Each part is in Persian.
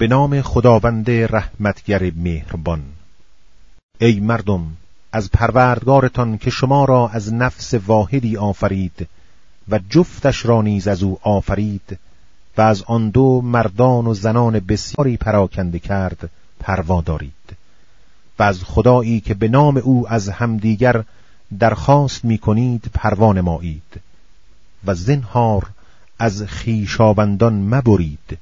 به نام خداوند رحمتگر مهربان. ای مردم از پروردگارتان که شما را از نفس واحدی آفرید و جفتش را نیز از او آفرید و از آن دو مردان و زنان بسیاری پراکنده کرد پروا دارید. و از خدایی که به نام او از همدیگر درخواست می کنید پروان مایید و زنهار از خیشابندان مبرید.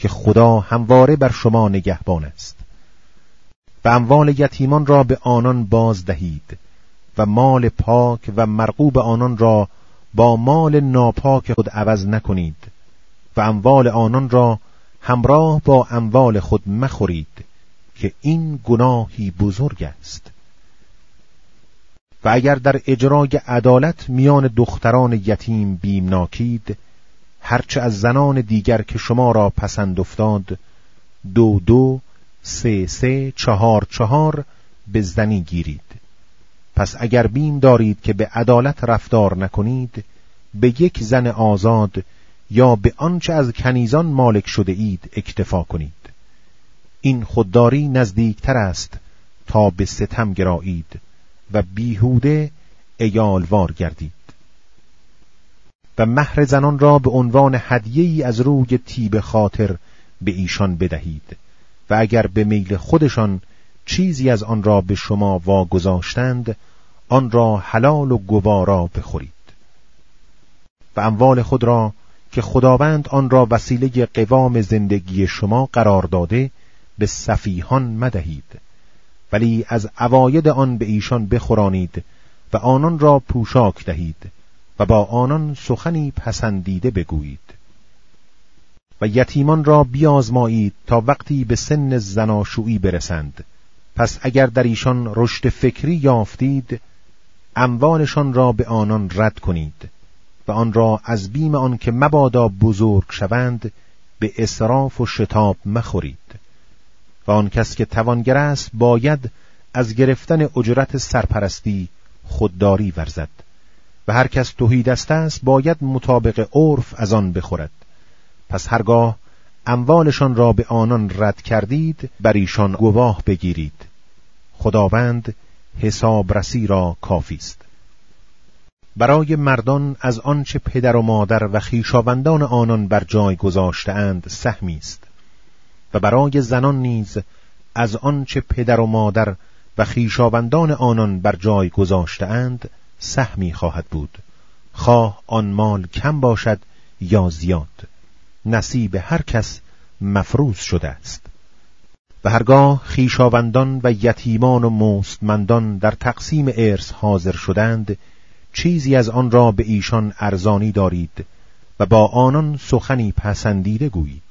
که خدا همواره بر شما نگهبان است. و اموال یتیمان را به آنان باز دهید و مال پاک و مرغوب آنان را با مال ناپاک خود عوض نکنید و اموال آنان را همراه با اموال خود مخورید که این گناهی بزرگ است. و اگر در اجرای عدالت میان دختران یتیم بیمناکید هرچه از زنان دیگر که شما را پسند افتاد دو دو سه سه چهار چهار به زنی گیرید. پس اگر بیم دارید که به عدالت رفتار نکنید به یک زن آزاد یا به آنچه از کنیزان مالک شده اید اکتفا کنید. این خودداری نزدیکتر است تا به ستم گرایید و بیهوده ایالوار گردید. و مهر زنان را به عنوان هدیه‌ای از روی تیب خاطر به ایشان بدهید و اگر به میل خودشان چیزی از آن را به شما واگذاشتند آن را حلال و گوارا بخورید. و اموال خود را که خداوند آن را وسیله قوام زندگی شما قرار داده به صفیحان مدهید. ولی از اواید آن به ایشان بخورانید و آنان را پوشاک دهید. و با آنان سخنی پسندیده بگویید. و یتیمان را بیازمایید تا وقتی به سن زناشویی برسند. پس اگر در ایشان رشد فکری یافتید اموالشان را به آنان رد کنید و آن را از بیم آن که مبادا بزرگ شوند به اسراف و شتاب مخورید. و آن کس که توانگر است باید از گرفتن اجرت سرپرستی خودداری ورزد. هر کس توحید است باید مطابق عرف از آن بخورد. پس هرگاه اموالشان را به آنان رد کردید بر ایشان گواه بگیرید. خداوند حسابرسی را کافی است. برای مردان از آنچه پدر و مادر و خیشاوندان آنان بر جای گذاشتهاند سهمی است. و برای زنان نیز از آنچه پدر و مادر و خیشاوندان آنان بر جای گذاشتهاند سهمی خواهد بود. خواه آن مال کم باشد یا زیاد. نصیب هر کس مفروض شده است. و هرگاه خیشاوندان و یتیمان و مستمندان در تقسیم ارث حاضر شدند چیزی از آن را به ایشان ارزانی دارید و با آنان سخنی پسندیده گویید.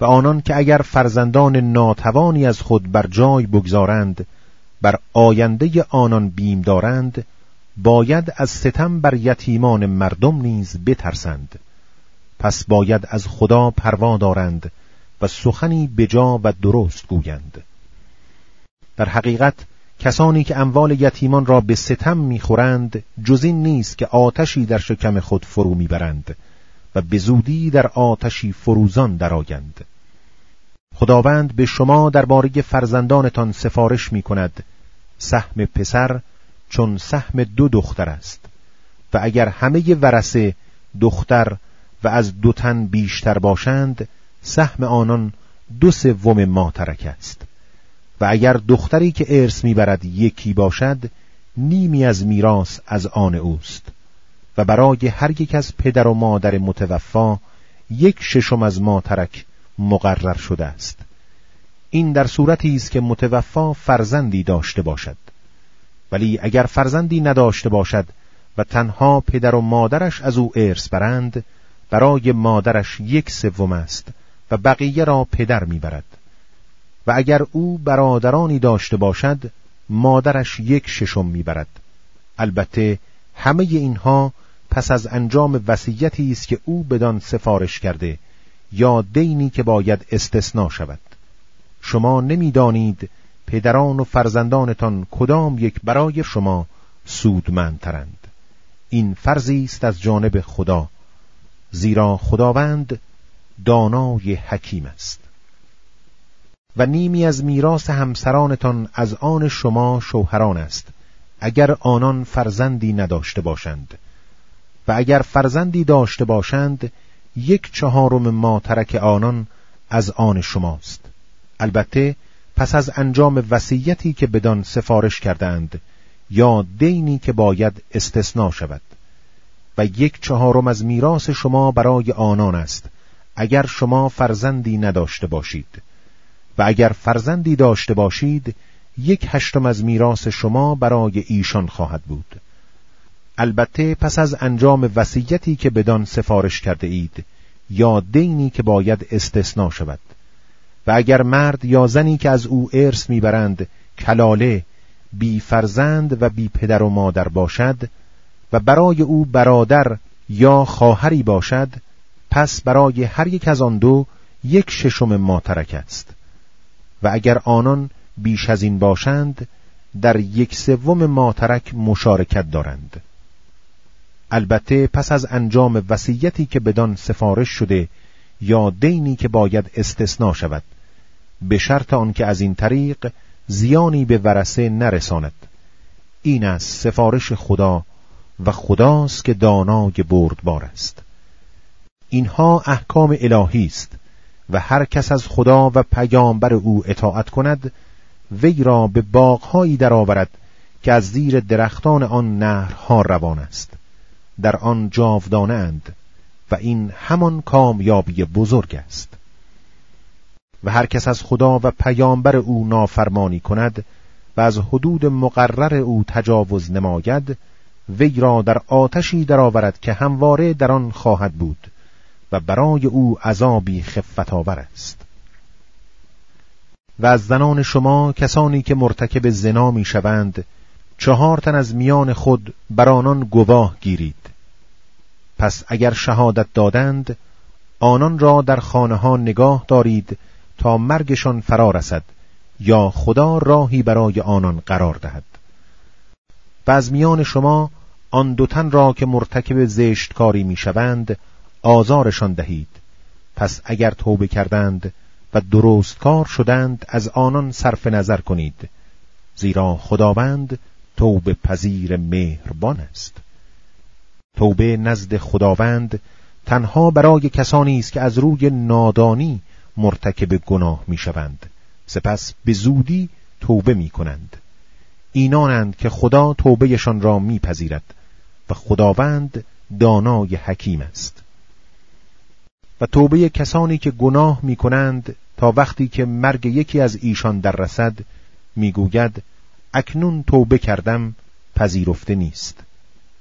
و آنان که اگر فرزندان ناتوانی از خود بر جای بگذارند بر آینده آنان بیم دارند باید از ستم بر یتیمان مردم نیز بترسند. پس باید از خدا پروا دارند و سخنی بجا و درست گویند. در حقیقت کسانی که اموال یتیمان را به ستم می‌خورند جز این نیست که آتشی در شکم خود فرو می‌برند و به زودی در آتشی فروزان درآیند. خداوند به شما درباره فرزندانتان سفارش می کند سهم پسر چون سهم دو دختر است. و اگر همه ورسه دختر و از دو تن بیشتر باشند سهم آنان دو سوم ما ترک است. و اگر دختری که ارث می‌برد یکی باشد نیمی از میراث از آن اوست. و برای هر یک از پدر و مادر متوفا یک ششم از ما ترک مقرر شده است. این در صورتی است که متوفا فرزندی داشته باشد. ولی اگر فرزندی نداشته باشد و تنها پدر و مادرش از او ارث برند برای مادرش یک سوم است و بقیه را پدر می‌برد. و اگر او برادرانی داشته باشد مادرش یک ششم می‌برد. البته همه اینها پس از انجام وصیتی است که او بدان سفارش کرده یا دینی که باید استثنا شود. شما نمی‌دانید پدران و فرزندانتان کدام یک برای شما سودمندترند. این فرضی است از جانب خدا زیرا خداوند دانای حکیم است. و نیمی از میراث همسرانتان از آن شما شوهران است اگر آنان فرزندی نداشته باشند. و اگر فرزندی داشته باشند یک چهارم ما ترک آنان از آن شماست. البته پس از انجام وصیتی که بدان سفارش کردند یا دینی که باید استثنا شود. و یک چهارم از میراث شما برای آنان است اگر شما فرزندی نداشته باشید. و اگر فرزندی داشته باشید یک هشتم از میراث شما برای ایشان خواهد بود. البته پس از انجام وصیتی که بدان سفارش کرده اید یا دینی که باید استثنا شود. و اگر مرد یا زنی که از او ارث می‌برند کلاله بی فرزند و بی پدر و مادر باشد و برای او برادر یا خواهری باشد پس برای هر یک از آن دو یک ششم ماترک است. و اگر آنان بیش از این باشند در یک سوم ماترک مشارکت دارند. البته پس از انجام وصیتی که بدان سفارش شده یا دینی که باید استثنا شود به شرط آنکه از این طریق زیانی به ورسه نرساند. این از سفارش خدا و خداست که دانای بردبار است. اینها احکام الهی است و هر کس از خدا و پیامبر او اطاعت کند وی را به باغهایی درآورد که از زیر درختان آن نهرها روان است. در آن جاودانه اند و این همان کامیابی بزرگ است. و هر کس از خدا و پیامبر او نافرمانی کند و از حدود مقرر او تجاوز نماید وی را در آتشی درآورد که همواره در آن خواهد بود و برای او عذابی خفت آور است. و از زنان شما کسانی که مرتکب زنا می شوند چهار تن از میان خود بر آنان گواه گیرید. پس اگر شهادت دادند آنان را در خانه ها نگاه دارید تا مرگشان فرا رسد یا خدا راهی برای آنان قرار دهد. و از میان شما آن دو تن را که مرتکب زشت کاری می شوند آزارشان دهید. پس اگر توبه کردند و درست کار شدند از آنان صرف نظر کنید. زیرا خداوند توبه پذیر مهربان است. توبه نزد خداوند تنها برای کسانی است که از روی نادانی مرتکب گناه می‌شوند. سپس به زودی توبه می کنند اینانند که خدا توبهشان را میپذیرد و خداوند دانای حکیم است. و توبه کسانی که گناه می کنند تا وقتی که مرگ یکی از ایشان در رسد می‌گوید اکنون توبه کردم پذیرفته نیست.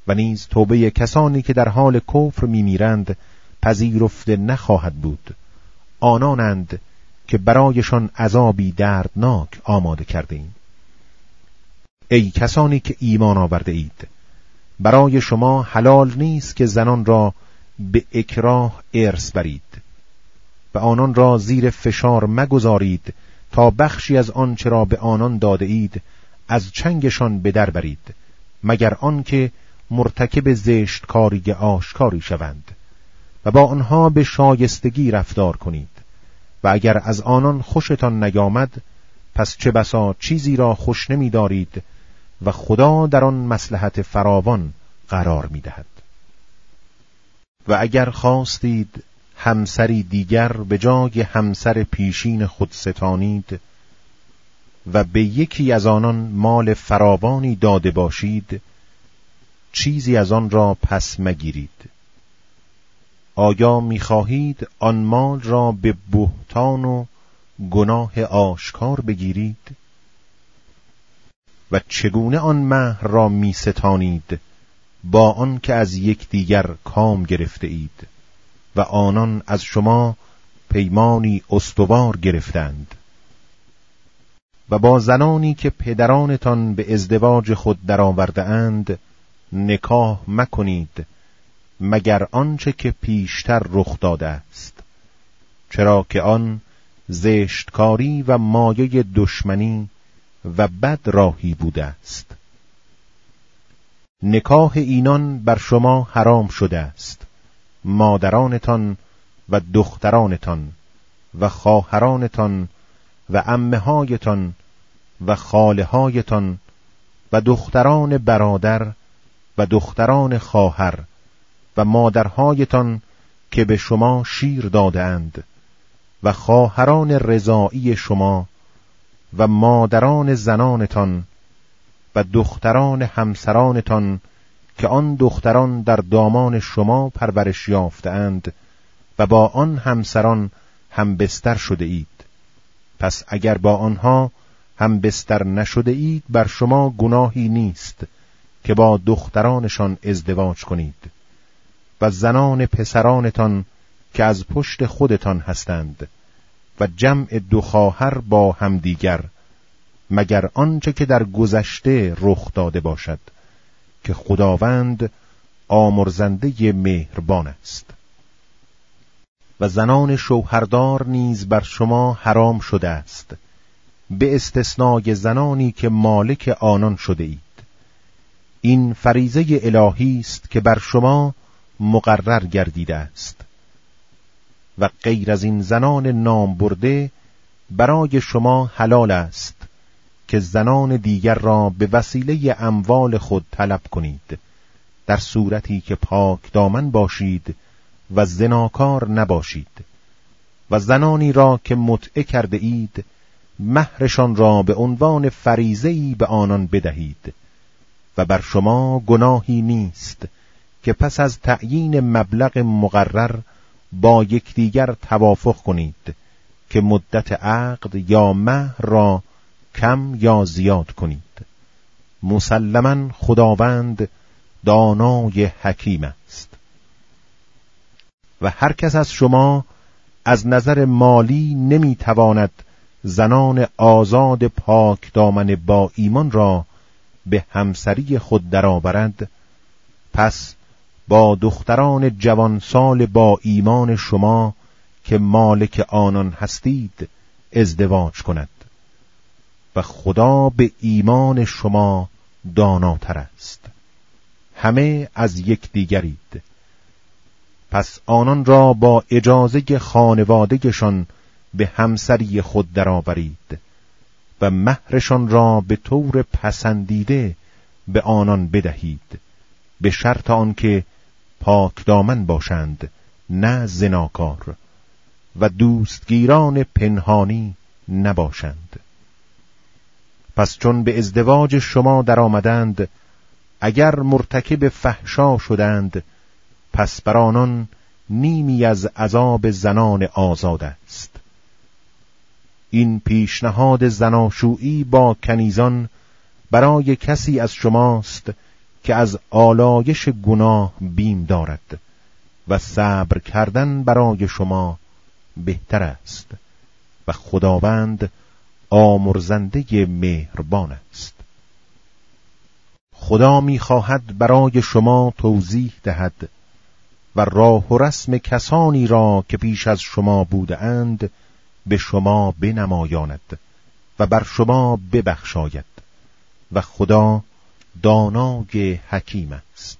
و نیز توبه کسانی که در حال کفر میمیرند پذیرفته نخواهد بود. آنانند که برایشان عذابی دردناک آماده کرده ایم. ای کسانی که ایمان آورده اید برای شما حلال نیست که زنان را به اکراه ارث برید و آنان را زیر فشار مگذارید تا بخشی از آنچه را به آنان داده اید از چنگشان به در برید مگر آنکه مرتکب زشت کاری آشکاری شوند و با آنها به شایستگی رفتار کنید و اگر از آنان خوشتان نیامد پس چه بسا چیزی را خوش نمی دارید و خدا در آن مسلحت فراوان قرار می دهد. و اگر خواستید همسری دیگر به جای همسر پیشین خود ستانید و به یکی از آنان مال فراوانی داده باشید چیزی از آن را پس مگیرید آیا می‌خواهید آن مال را به بهتان و گناه آشکار بگیرید؟ و چگونه آن مهر را می ستانید با آن که از یکدیگر کام گرفته اید و آنان از شما پیمانی استوار گرفتند؟ و با زنانی که پدرانتان به ازدواج خود درآورده اند نکاح مکنید مگر آنچه که پیشتر رخ داده است. چرا که آن زشتکاری و مایه دشمنی و بد راهی بوده است. نکاح اینان بر شما حرام شده است. مادرانتان و دخترانتان و خواهرانتان و امههایتان و خاله و دختران برادر و دختران خواهر و مادرهایتان که به شما شیر دادند و خواهران رضایی شما و مادران زنانتان و دختران همسرانتان که آن دختران در دامان شما پرورش یافتند و با آن همسران هم بستر شده اید. پس اگر با آنها هم بستر نشده اید بر شما گناهی نیست که با دخترانشان ازدواج کنید. و زنان پسرانتان که از پشت خودتان هستند و جمع دو خواهر با همدیگر مگر آنچه که در گذشته رخ داده باشد که خداوند آمرزنده مهربان است. و زنان شوهردار نیز بر شما حرام شده است. به استثنای زنانی که مالک آنان شده اید. این فریزه الهی است که بر شما مقرر گردیده است. و غیر از این زنان نام برده برای شما حلال است که زنان دیگر را به وسیله اموال خود طلب کنید. در صورتی که پاک دامن باشید و زناکار نباشید. و زنانی را که متعه کرده اید مهرشان را به عنوان فریزهی به آنان بدهید. و بر شما گناهی نیست. که پس از تعیین مبلغ مقرر با یکدیگر توافق کنید که مدت عقد یا مهر را کم یا زیاد کنید. مسلما خداوند دانای حکیم است. و هر کس از شما از نظر مالی نمی‌تواند زنان آزاد پاک دامن با ایمان را به همسری خود درآورد پس با دختران جوانسال با ایمان شما که مالک آنان هستید ازدواج کند. و خدا به ایمان شما داناتر است. همه از یک دیگرید. پس آنان را با اجازه خانوادگشان به همسری خود درآورید و مهرشان را به طور پسندیده به آنان بدهید به شرط آنکه پاک دامن باشند نه زناکار و دوستگیران پنهانی نباشند. پس چون به ازدواج شما درآمدند اگر مرتکب فحشا شدند پس بر آنان نیمی از عذاب زنان آزاد است. این پیشنهاد زناشویی با کنیزان برای کسی از شماست که از آلایش گناه بیم دارد و صبر کردن برای شما بهتر است و خداوند آمرزنده مهربان است. خدا می‌خواهد برای شما توضیح دهد و راه و رسم کسانی را که پیش از شما بودند به شما بنمایاند و بر شما ببخشاید و خدا دانای حکیم است.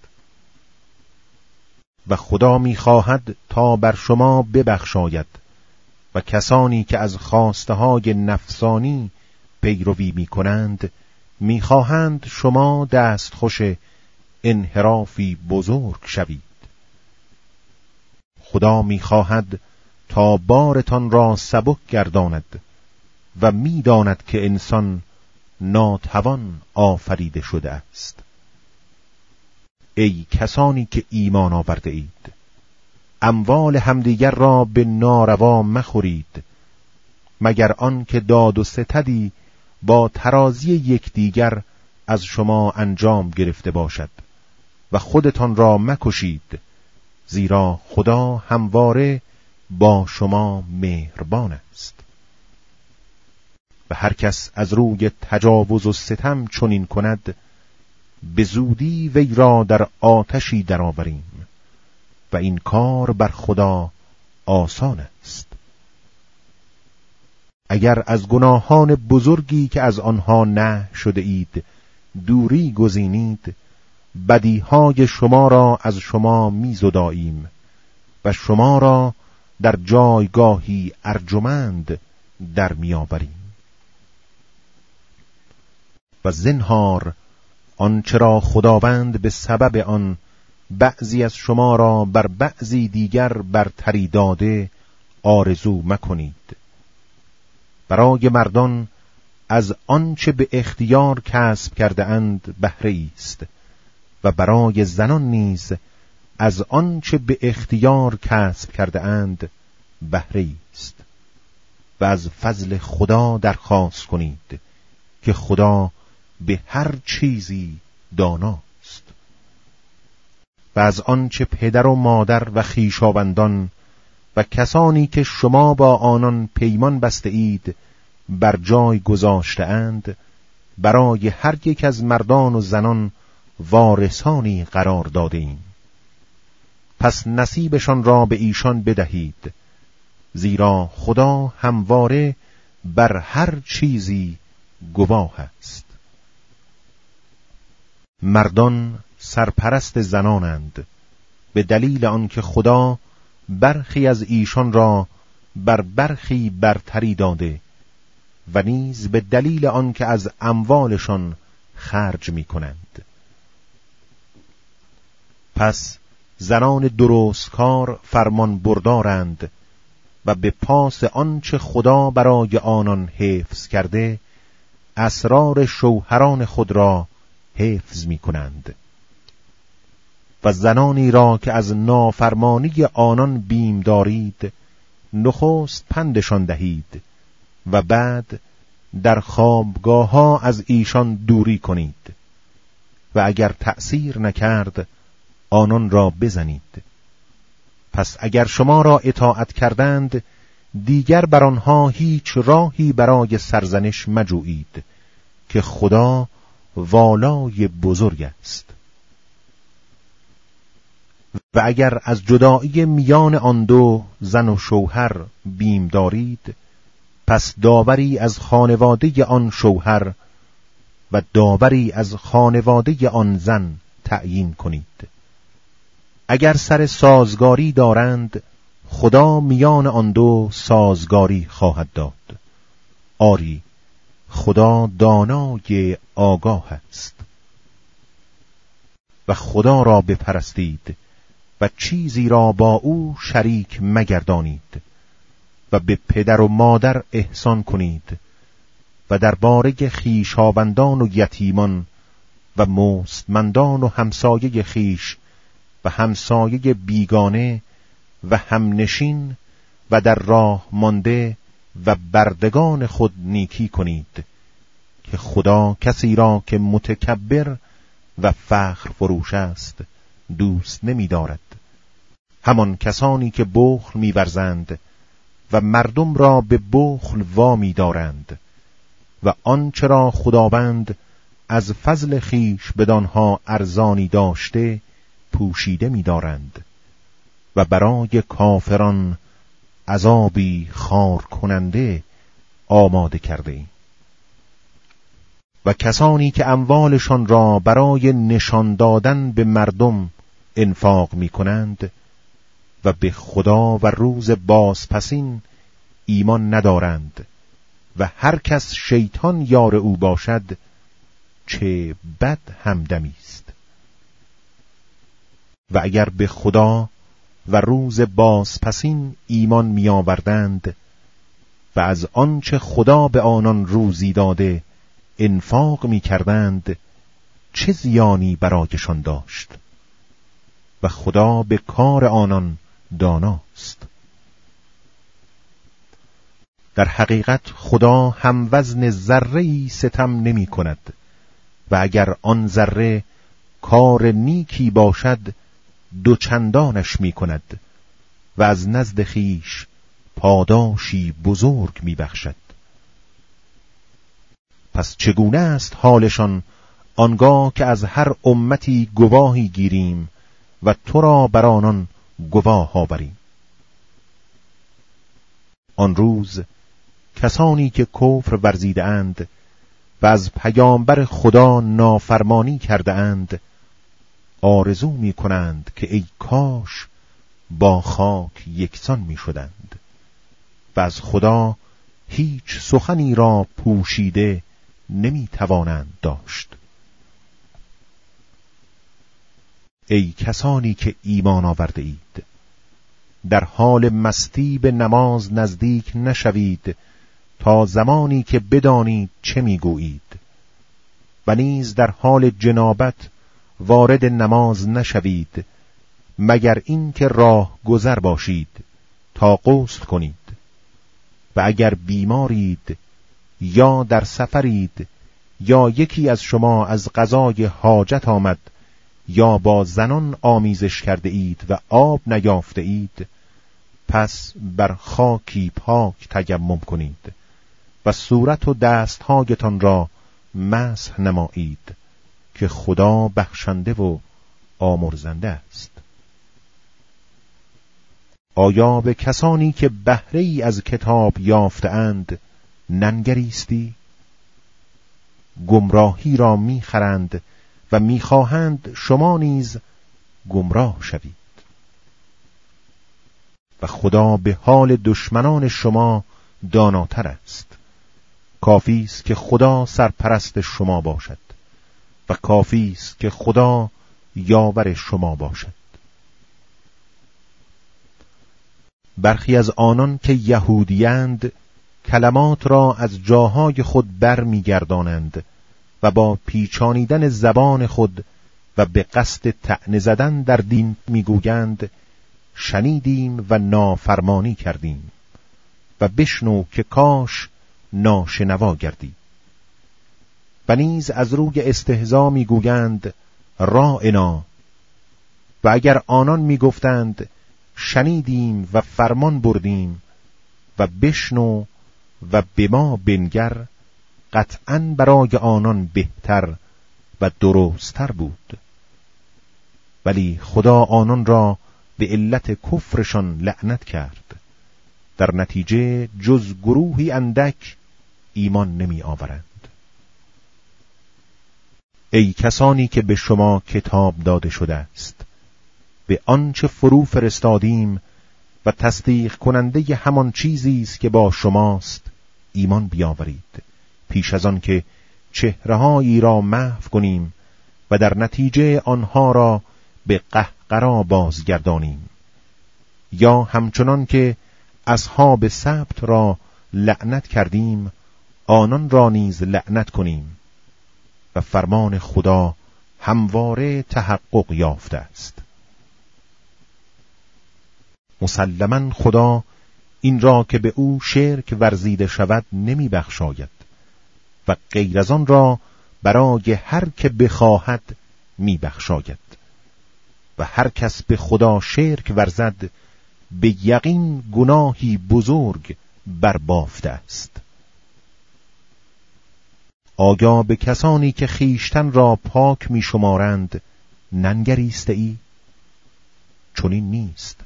و خدا می‌خواهد تا بر شما ببخشاید و کسانی که از خواسته های نفسانی پیروی می کنند می‌خواهند شما دستخوش انحرافی بزرگ شوید. خدا می‌خواهد تا بارتان را سبک گرداند و می‌داند که انسان ناتوان آفریده شده است. ای کسانی که ایمان آورده اید اموال همدیگر را به ناروا مخورید مگر آن که داد و ستدی با ترازی یکدیگر از شما انجام گرفته باشد و خودتان را مکشید زیرا خدا همواره با شما مهربان است. و هر کس از روی تجاوز و ستم چنین کند به زودی وی را در آتشی درآوریم و این کار بر خدا آسان است. اگر از گناهان بزرگی که از آنها نه شده اید دوری گزینید بدیهای شما را از شما میزداییم و شما را در جایگاهی ارجمند در میآوریم. و زنهار آنچه را خداوند به سبب آن بعضی از شما را بر بعضی دیگر برتری داده آرزو مکنید. برای مردان از آنچه به اختیار کسب کرده اند بهره است و برای زنان نیز از آنچه به اختیار کسب کرده اند بهره است. و از فضل خدا درخواست کنید که خدا به هر چیزی داناست. و از آنچه پدر و مادر و خیشاوندان و کسانی که شما با آنان پیمان بسته اید بر جای گذاشته اند برای هر یک از مردان و زنان وارثانی قرار داده ایم پس نصیبشان را به ایشان بدهید زیرا خدا همواره بر هر چیزی گواه است. مردان سرپرست زنانند به دلیل آنکه خدا برخی از ایشان را بر برخی برتری داده و نیز به دلیل آنکه از اموالشان خرج می کنند پس زنان درستکار فرمان بردارند و به پاس آنچه خدا برای آنان حفظ کرده اسرار شوهران خود را حفظ می کنند و زنانی را که از نافرمانی آنان بیم دارید نخست پندشان دهید و بعد در خوابگاه ها از ایشان دوری کنید و اگر تأثیر نکرد آنان را بزنید. پس اگر شما را اطاعت کردند دیگر بر آنها هیچ راهی برای سرزنش مجویید که خدا والای بزرگ است. و اگر از جدایی میان آن دو زن و شوهر بیم دارید پس داوری از خانواده آن شوهر و داوری از خانواده آن زن تعیین کنید. اگر سر سازگاری دارند خدا میان آن دو سازگاری خواهد داد. آری خدا دانای آگاه است. و خدا را بپرستید و چیزی را با او شریک مگردانید و به پدر و مادر احسان کنید و در باره خیشابندان و یتیمان و مستمندان و همسایه خیش و همسایه بیگانه و همنشین و در راه مانده و بردگان خود نیکی کنید که خدا کسی را که متکبر و فخر فروش است دوست نمی دارد. همان کسانی که بخل میورزند و مردم را به بخل وامی دارند و آنچه را خداوند از فضل خیش بدانها ارزانی داشته پوشیده می‌دارند و برای کافران عذابی خار کننده آماده کرده ایم. و کسانی که اموالشان را برای نشان دادن به مردم انفاق می کنند و به خدا و روز بازپسین ایمان ندارند و هر کس شیطان یار او باشد چه بد همدمی است و اگر به خدا و روز بازپسین ایمان میآوردند و از آنچه خدا به آنان روزی داده انفاق می‌کردند چه زیانی برایشان داشت؟ و خدا به کار آنان داناست. در حقیقت خدا هم وزن ذره ستم نمی کند و اگر آن ذره کار نیکی باشد دوچندانش می کند و از نزد خیش پاداشی بزرگ می بخشد. پس چگونه است حالشان آنگاه که از هر امتی گواهی گیریم و تو را بر آنان گواه آوریم آن روز کسانی که کفر ورزیده اند و از پیامبر خدا نافرمانی کرده اند آرزو می کنند که ای کاش با خاک یکسان می شدند و از خدا هیچ سخنی را پوشیده نمی توانند داشت. ای کسانی که ایمان آورده اید در حال مستی به نماز نزدیک نشوید تا زمانی که بدانید چه می‌گویید. و نیز در حال جنابت وارد نماز نشوید مگر اینکه راه گذر باشید تا غسل کنید. و اگر بیمارید یا در سفرید یا یکی از شما از غذای حاجت آمد یا با زنان آمیزش کرده اید و آب نیافته اید پس بر خاکی پاک تیمم کنید و صورت و دستهایتان را مسح نمایید. که خدا بخشنده و آمرزنده است. آیا به کسانی که بهره ای از کتاب یافتهاند ننگریستی؟ گمراهی را می‌خرند و می‌خواهند شما نیز گمراه شوید. و خدا به حال دشمنان شما داناتر است. کافی است که خدا سرپرست شما باشد. و کافی است که خدا یاور شما باشد. برخی از آنان که یهودیند کلمات را از جاهای خود برمیگردانند و با پیچانیدن زبان خود و به قصد تعنه زدن در دین می‌گویند شنیدیم و نافرمانی کردیم و بشنو که کاش ناشنوا گردی و نیز از روی استهزا می‌گویند رائنا و اگر آنان می‌گفتند شنیدیم و فرمان بردیم و بشنو و به ما بنگر قطعا برای آنان بهتر و درستتر بود. ولی خدا آنان را به علت کفرشان لعنت کرد. در نتیجه جز گروهی اندک ایمان نمی آورند ای کسانی که به شما کتاب داده شده است. به آنچه فرو فرستادیم و تصدیق کننده همان چیزی است که با شماست ایمان بیاورید. پیش از آن که چهرههایی را محو کنیم و در نتیجه آنها را به قهقرا بازگردانیم. یا همچنان که اصحاب سبت را لعنت کردیم آنان را نیز لعنت کنیم. و فرمان خدا همواره تحقق یافته است. مسلما خدا این را که به او شرک ورزیده شود نمی بخشاید و غیر از آن را برای هر که بخواهد می بخشاید و هر کس به خدا شرک ورزد به یقین گناهی بزرگ بربافته است. آیا به کسانی که خیشتن را پاک می شمارند ننگریسته ای؟ چنین نیست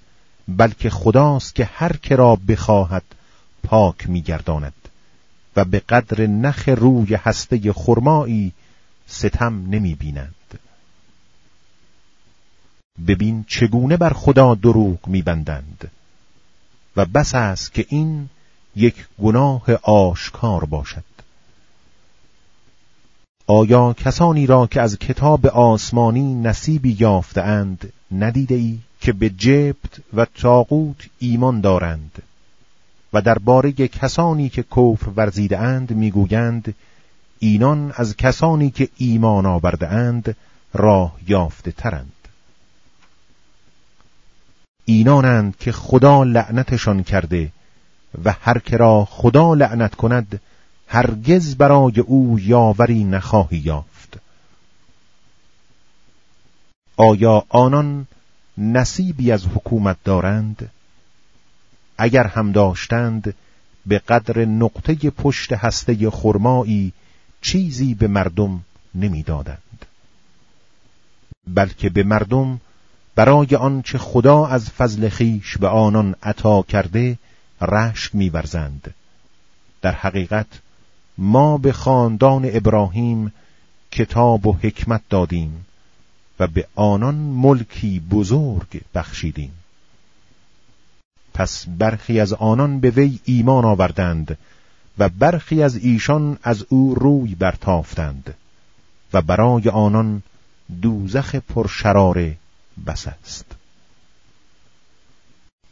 بلکه خداست که هر که را بخواهد پاک میگرداند و به قدر نخ روی هسته خرمایی ستم نمی بینند. ببین چگونه بر خدا دروغ میبندند و بس است که این یک گناه آشکار باشد آیا کسانی را که از کتاب آسمانی نصیبی یافتهاند ندیده ای که به جبت و تاقوت ایمان دارند؟ و درباره کسانی که کفر ورزیده اند می‌گویند اینان از کسانی که ایمان آورده اند راه یافته ترند اینانند که خدا لعنتشان کرده و هر که را خدا لعنت کند هرگز برای او یاوری نخواهی یافت. آیا آنان نصیبی از حکومت دارند؟ اگر هم داشتند به قدر نقطه پشت هسته خرمایی چیزی به مردم نمی‌دادند. بلکه به مردم برای آنچه خدا از فضل خیش به آنان عطا کرده رشک میورزند. در حقیقت ما به خاندان ابراهیم کتاب و حکمت دادیم و به آنان ملکی بزرگ بخشیدیم. پس برخی از آنان به وی ایمان آوردند و برخی از ایشان از او روی برتافتند و برای آنان دوزخ پرشراره بس است.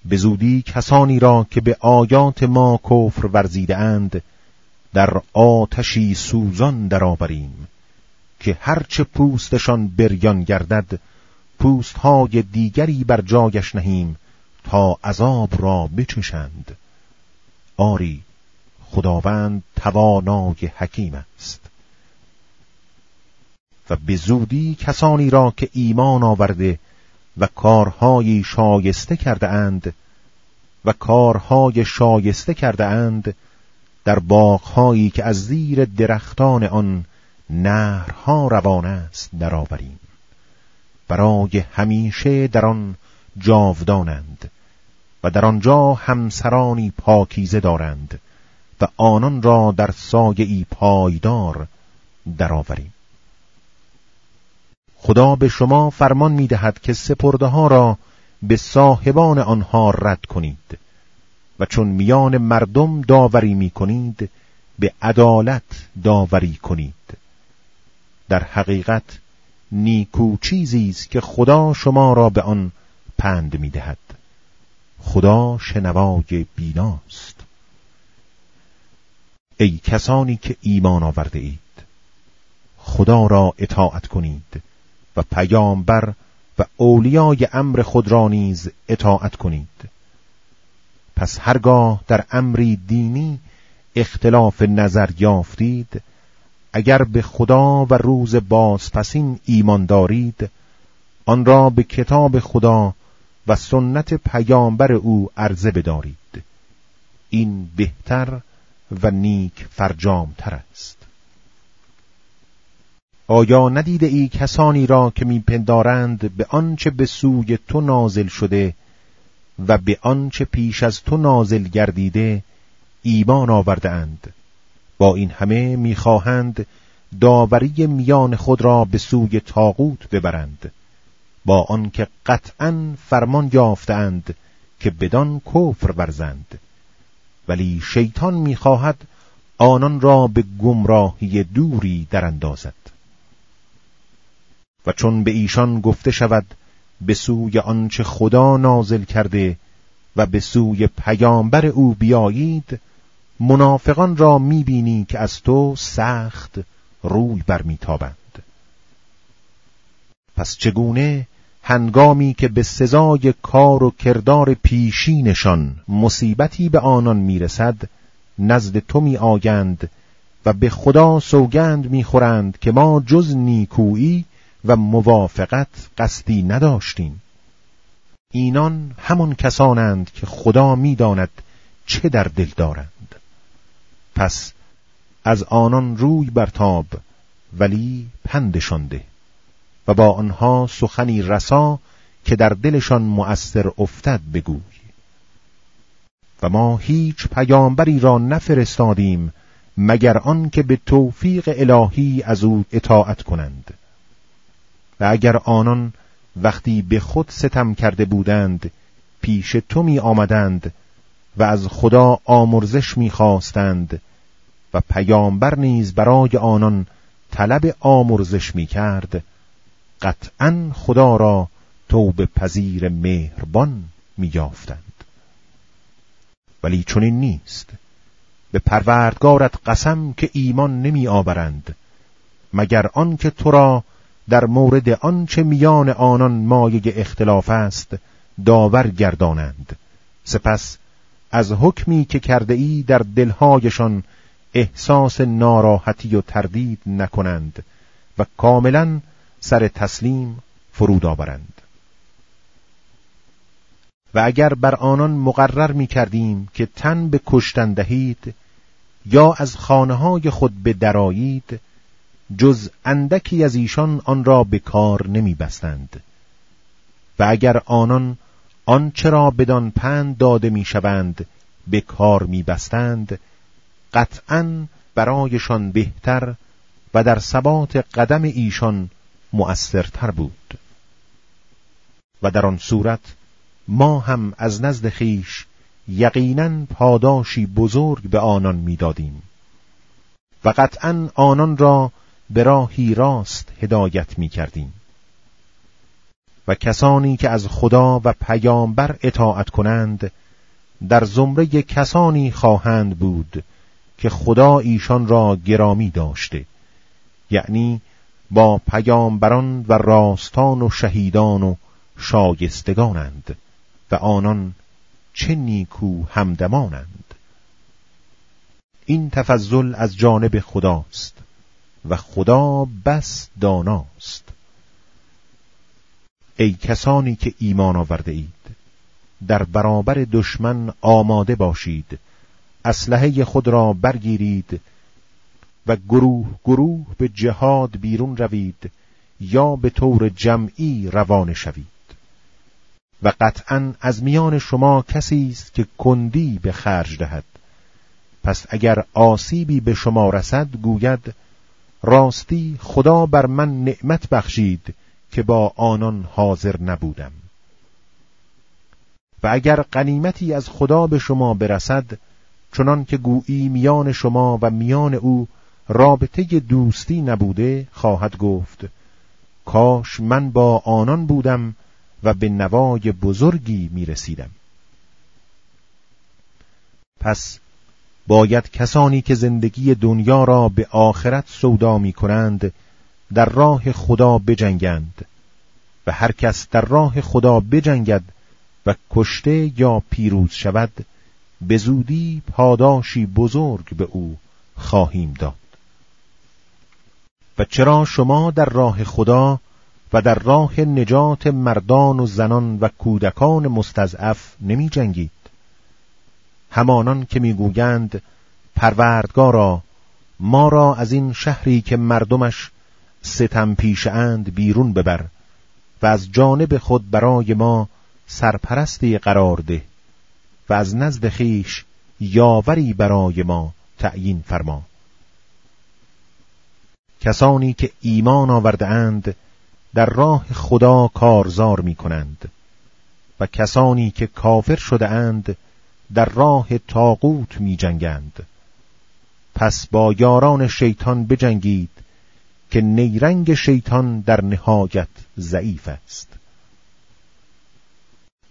به زودی کسانی را که به آیات ما کفر ورزیده اند در آتشی سوزان درآوریم که هرچه پوستشان بریان گردد پوستهای دیگری بر جایش نهیم تا عذاب را بچشند. آری خداوند توانای حکیم است. و به زودی کسانی را که ایمان آورده و کارهایی شایسته کرده اند و کارهای شایسته کرده اند در باغهایی که از زیر درختان آن نهرها روان است درآوریم. برای همیشه در آن جاودانند و در آنجا همسرانی پاکیزه دارند و آنان را در سایه پایدار درآوریم. خدا به شما فرمان می دهد که سپرده ها را به صاحبان آنها رد کنید. و چون میان مردم داوری می کنید به عدالت داوری کنید. در حقیقت نیکو چیزی است که خدا شما را به آن پند می دهد خدا شنوای بیناست. ای کسانی که ایمان آورده اید خدا را اطاعت کنید و پیامبر و اولیای امر خود را نیز اطاعت کنید. پس هرگاه در امری دینی اختلاف نظر یافتید اگر به خدا و روز بازپسین ایمان دارید آن را به کتاب خدا و سنت پیامبر او عرضه بدارید. این بهتر و نیک فرجام تر است. آیا ندیده ای کسانی را که میپندارند به آنچه به سوی تو نازل شده و به آنچه پیش از تو نازل گردیده ایمان آورده اند با این همه می‌خواهند داوری میان خود را به سوی تاغوت ببرند. با آنکه قطعا فرمان یافتند که بدان کفر ورزند. ولی شیطان می‌خواهد آنان را به گمراهی دوری در اندازد. و چون به ایشان گفته شود به سوی آنچه خدا نازل کرده و به سوی پیامبر او بیایید منافقان را می‌بینی که از تو سخت روی برمیتابند. پس چگونه هنگامی که به سزای کار و کردار پیشینشان مصیبتی به آنان می‌رسد نزد تو می آگند و به خدا سوگند می‌خورند که ما جز نیکویی و موافقت قصدی نداشتیم. اینان همان کسانند که خدا می‌داند چه در دل دارند. پس از آنان روی برتاب ولی پندشان ده و با آنها سخنی رسا که در دلشان مؤثر افتد بگوی. و ما هیچ پیامبری را نفرستادیم مگر آن که به توفیق الهی از او اطاعت کنند. و اگر آنان وقتی به خود ستم کرده بودند پیش تو می آمدند و از خدا آمرزش می خواستند و پیامبر نیز برای آنان طلب آمرزش می کرد قطعا خدا را توبه پذیر مهربان می یافتند. ولی چنین نیست. به پروردگارت قسم که ایمان نمی آورند مگر آنکه تو را در مورد آنچه میان آنان مایه اختلاف است داور گردانند. سپس از حکمی که کرده ای در دلهایشان احساس ناراحتی و تردید نکنند و کاملا سر تسلیم فرود آورند. و اگر بر آنان مقرر می کردیم که تن به کشتن دهید یا از خانه های خود به درایید جز اندکی از ایشان آن را به کار نمی بستند و اگر آنان آنچه را بدان پند داده می شوند به کار می بستند قطعا برایشان بهتر و در ثبات قدم ایشان مؤثرتر بود. و در آن صورت ما هم از نزد خیش یقینا پاداشی بزرگ به آنان می‌دادیم. و قطعا آنان را به راهی راست هدایت می کردیم. و کسانی که از خدا و پیامبر اطاعت کنند در زمره کسانی خواهند بود که خدا ایشان را گرامی داشته. یعنی با پیامبران و راستان و شهیدان و شایستگانند و آنان چه نیکو همدمانند. این تفضل از جانب خداست. و خدا بس داناست. ای کسانی که ایمان آورده اید در برابر دشمن آماده باشید اسلحه خود را برگیرید و گروه گروه به جهاد بیرون روید یا به طور جمعی روانه شوید. و قطعا از میان شما کسی است که کندی به خرج دهد. پس اگر آسیبی به شما رسد گوید راستی خدا بر من نعمت بخشید که با آنان حاضر نبودم و اگر قنیمتی از خدا به شما برسد چنان که گویی میان شما و میان او رابطه دوستی نبوده خواهد گفت کاش من با آنان بودم و به نوای بزرگی می رسیدم. پس باید کسانی که زندگی دنیا را به آخرت سودا می کنند در راه خدا بجنگند. و هر کس در راه خدا بجنگد و کشته یا پیروز شود به زودی پاداشی بزرگ به او خواهیم داد. و چرا شما در راه خدا و در راه نجات مردان و زنان و کودکان مستضعف نمی جنگید؟ همانان که می‌گویند پروردگارا ما را از این شهری که مردمش ستم پیش اند بیرون ببر و از جانب خود برای ما سرپرستی قرار ده و از نزد خیش یاوری برای ما تعیین فرما. کسانی که ایمان آورده اند در راه خدا کارزار می کنند و کسانی که کافر شده اند در راه تاقوت می جنگند پس با یاران شیطان بجنگید که نیرنگ شیطان در نهایت ضعیف است.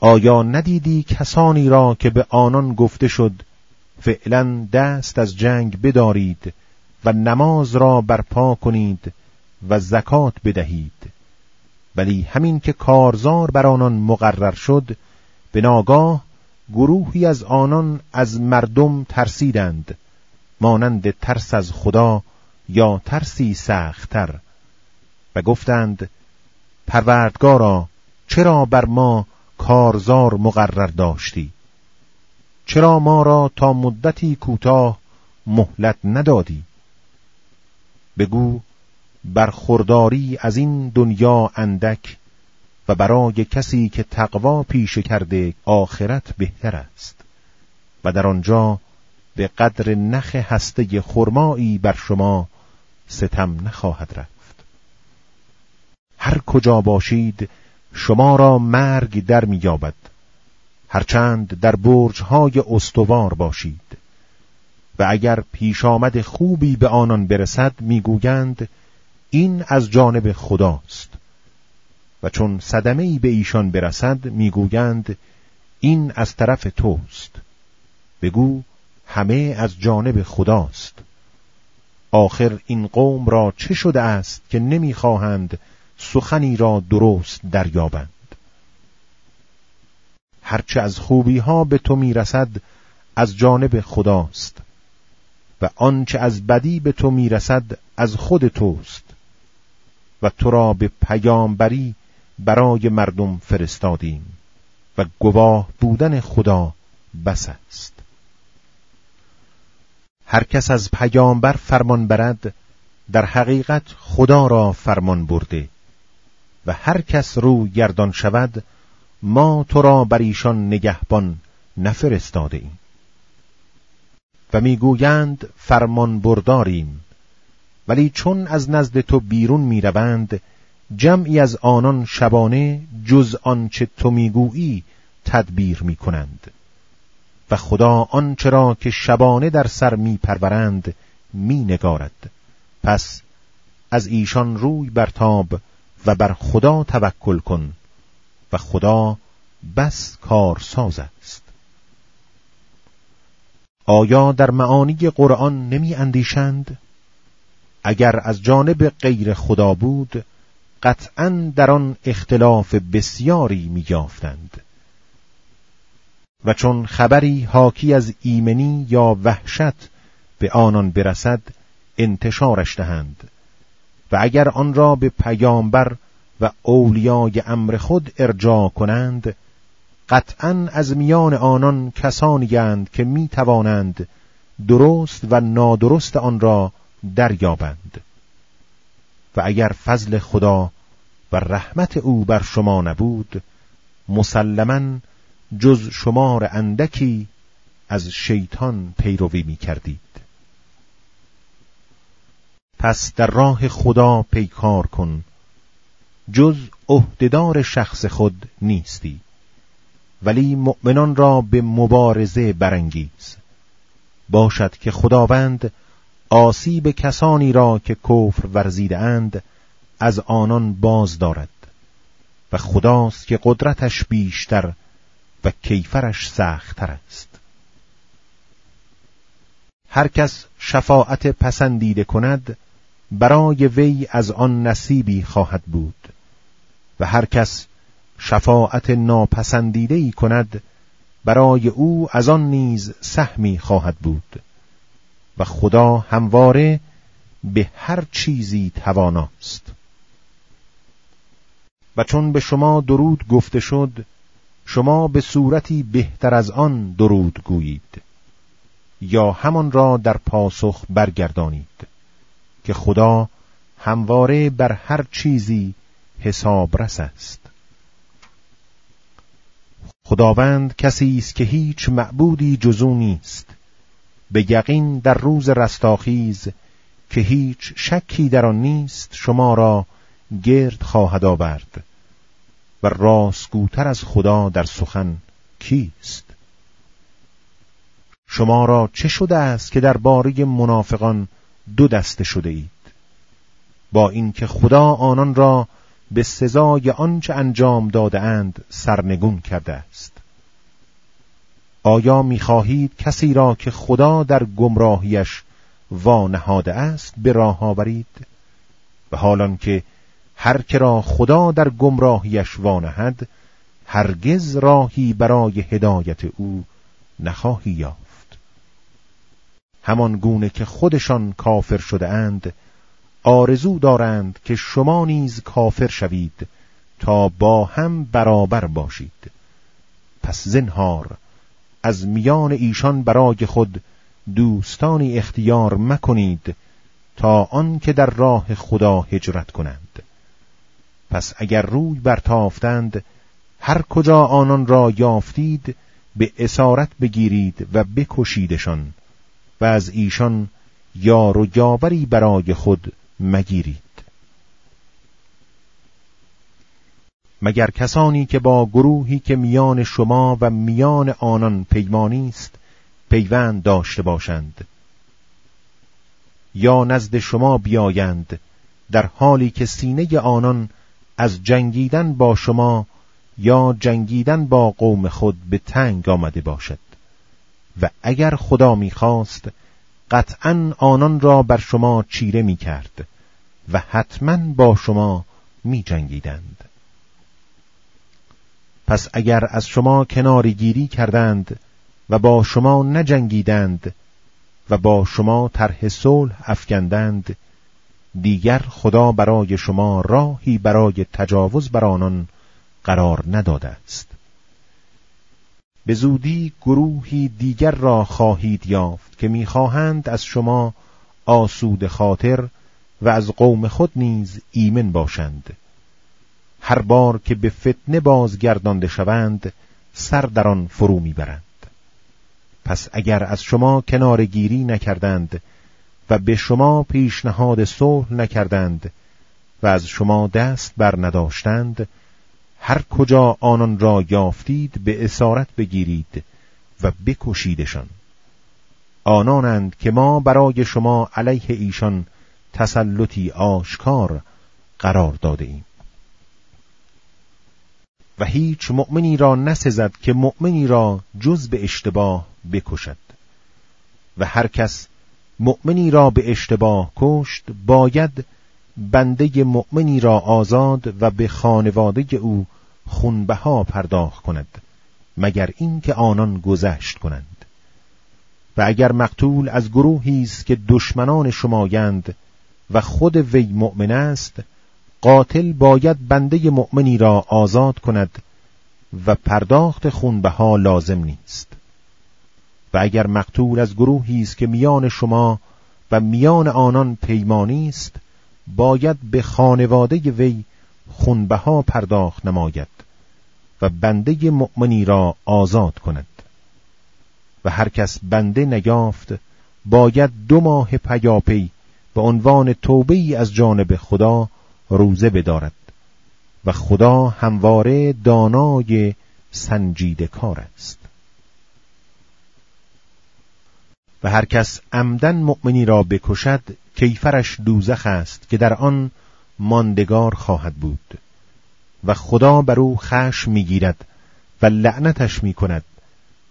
آیا ندیدی کسانی را که به آنان گفته شد فعلا دست از جنگ بدارید و نماز را برپا کنید و زکات بدهید ولی همین که کارزار بر آنان مقرر شد به ناگاه گروهی از آنان از مردم ترسیدند مانند ترس از خدا یا ترسی سختتر. و گفتند پروردگارا چرا بر ما کارزار مقرر داشتی؟ چرا ما را تا مدتی کوتاه مهلت ندادی؟ بگو برخورداری از این دنیا اندک و برای کسی که تقوا پیشه کرده آخرت بهتر است. و در آنجا به قدر نخ هسته خرمایی بر شما ستم نخواهد رفت. هر کجا باشید شما را مرگ در میابد هرچند در برجهای استوار باشید. و اگر پیش آمد خوبی به آنان برسد می‌گویند این از جانب خداست. و چون صدمه به ایشان برسد می‌گویند این از طرف توست. بگو همه از جانب خداست. آخر این قوم را چه شده است که نمی‌خواهند سخنی را درست دریابند؟ هرچه از خوبی ها به تو می‌رسد از جانب خداست. و آنچه از بدی به تو می‌رسد از خود توست. و تو را به پیامبری برای مردم فرستادیم و گواه بودن خدا بس است. هر کس از پیامبر فرمان برد در حقیقت خدا را فرمان برده و هر کس رو گردان شود ما تو را بر ایشان نگهبان نفرستاده ایم و می‌گویند فرمان برداریم ولی چون از نزد تو بیرون می‌روند جمعی از آنان شبانه جز آنچه تو می‌گویی تدبیر می‌کنند. و خدا آنچه را که شبانه در سر می پرورند می نگارد پس از ایشان روی برتاب و بر خدا توکل کن و خدا بس کارساز است. آیا در معانی قرآن نمی اندیشند؟ اگر از جانب غیر خدا بود قطعا در آن اختلاف بسیاری می یافتند و چون خبری حاکی از ایمنی یا وحشت به آنان برسد انتشارش دهند. و اگر آن را به پیامبر و اولیای امر خود ارجاع کنند قطعا از میان آنان کسانی که می توانند درست و نادرست آن را دریابند. و اگر فضل خدا و رحمت او بر شما نبود مسلما جز شمار اندکی از شیطان پیروی می کردید پس در راه خدا پیکار کن جز عهدهدار شخص خود نیستی ولی مؤمنان را به مبارزه برانگیز. باشد که خداوند آسیب کسانی را که کفر ورزیده اند از آنان باز دارد و خداست که قدرتش بیشتر و کیفرش سختتر است. هر کس شفاعت پسندیده کند برای وی از آن نصیبی خواهد بود و هر کس شفاعت ناپسندیده ای کند برای او از آن نیز سهمی خواهد بود و خدا همواره به هر چیزی تواناست. و چون به شما درود گفته شد شما به صورتی بهتر از آن درود گویید یا همان را در پاسخ برگردانید که خدا همواره بر هر چیزی حسابرس است. خداوند کسی است که هیچ معبودی جزو نیست به یقین در روز رستاخیز که هیچ شکی در آن نیست شما را گرد خواهد آورد و راستگوتر از خدا در سخن کیست؟ شما را چه شده است که در باره منافقان دو دسته شده اید؟ با اینکه خدا آنان را به سزای آنچه انجام داده اند سرنگون کرده است. آیا می‌خواهید کسی را که خدا در گمراهیش وانهاده است به راه آورید؟ و حالان که هر که را خدا در گمراهیش وانهد هرگز راهی برای هدایت او نخواهی یافت. همان گونه که خودشان کافر شده اند آرزو دارند که شما نیز کافر شوید تا با هم برابر باشید. پس زنهار از میان ایشان برای خود دوستانی اختیار مکنید تا آن که در راه خدا هجرت کنند. پس اگر روی برتافتند هر کجا آنان را یافتید به اسارت بگیرید و بکشیدشان و از ایشان یار و یاوری برای خود مگیرید. مگر کسانی که با گروهی که میان شما و میان آنان پیمانی است پیوند داشته باشند؟ یا نزد شما بیایند در حالی که سینه آنان از جنگیدن با شما یا جنگیدن با قوم خود به تنگ آمده باشد و اگر خدا می‌خواست قطعا آنان را بر شما چیره می کرد و حتما با شما می جنگیدند. پس اگر از شما کناری گیری کردند و با شما نجنگیدند و با شما طرح صلح افکندند دیگر خدا برای شما راهی برای تجاوز بر آنان قرار نداده است. به زودی گروهی دیگر را خواهید یافت که می‌خواهند از شما آسود خاطر و از قوم خود نیز ایمن باشند. هر بار که به فتنه بازگردانده شوند سر در آن فرو می‌برند. پس اگر از شما کنارگیری نکردند و به شما پیشنهاد صلح نکردند و از شما دست بر نداشتند هر کجا آنان را یافتید به اسارت بگیرید و بکشیدشان. آنانند که ما برای شما علیه ایشان تسلطی آشکار قرار داده ایم. و هیچ مؤمنی را نسزد که مؤمنی را جز به اشتباه بکشد. و هر کس مؤمنی را به اشتباه کشت باید بنده مؤمنی را آزاد و به خانواده او خونبها پرداخت کند مگر اینکه آنان گذشت کنند. و اگر مقتول از گروهی است که دشمنان شمایند و خود وی مؤمن است قاتل باید بنده مؤمنی را آزاد کند و پرداخت خونبها لازم نیست. و اگر مقتول از گروهی است که میان شما و میان آنان پیمانی است باید به خانواده وی خونبها پرداخت نماید و بنده مؤمنی را آزاد کند. و هر کس بنده نیافت باید دو ماه پیاپی به عنوان توبه ای از جانب خدا روزه بدارد و خدا همواره دانای سنجیده کار است. و هر کس عمدن مؤمنی را بکشد کیفرش دوزخ است که در آن ماندگار خواهد بود. و خدا بر او خشم می‌گیرد و لعنتش می‌کند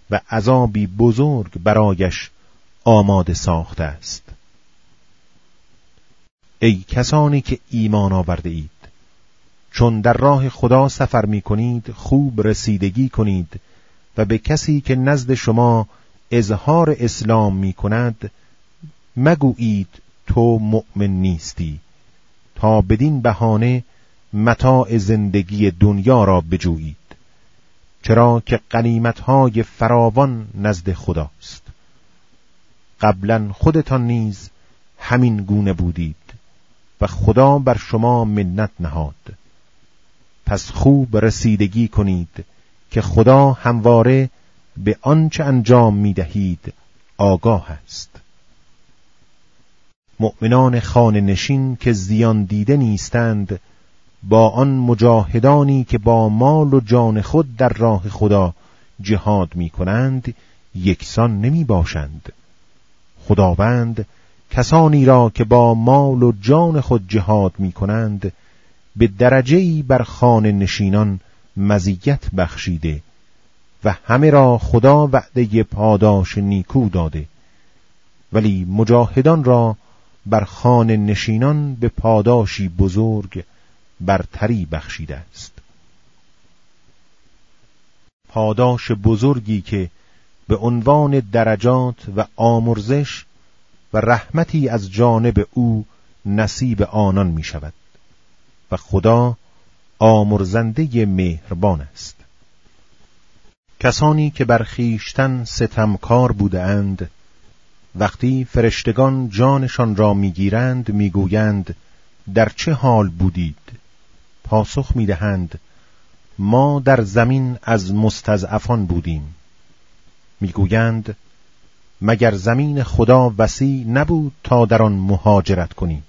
و عذابی بزرگ برایش آماده ساخته است. ای کسانی که ایمان آورده اید چون در راه خدا سفر می کنید خوب رسیدگی کنید و به کسی که نزد شما اظهار اسلام می کند مگویید تو مؤمن نیستی. تا بدین بهانه متاع زندگی دنیا را بجویید. چرا که قنیمتهای فراوان نزد خداست. قبلا خودتان نیز همین گونه بودید و خدا بر شما منت نهاد. پس خوب رسیدگی کنید که خدا همواره به آنچه انجام می دهید آگاه است. مؤمنان خانه نشین که زیان دیده نیستند با آن مجاهدانی که با مال و جان خود در راه خدا جهاد می کنند یکسان نمی باشند خداوند کسانی را که با مال و جان خود جهاد می کنند به درجه بر خانه نشینان مزیت بخشیده و همه را خدا وعده پاداش نیکو داده. ولی مجاهدان را بر خانه نشینان به پاداشی بزرگ برتری بخشیده است. پاداش بزرگی که به عنوان درجات و آمرزش و رحمتی از جانب او نصیب آنان می شود و خدا آمرزنده مهربان است. کسانی که بر خیشتن ستمکار بودند وقتی فرشتگان جانشان را می‌گیرند می‌گویند در چه حال بودید؟ پاسخ می‌دهند ما در زمین از مستضعفان بودیم. می‌گویند مگر زمین خدا وسیع نبود تا در آن مهاجرت کنید؟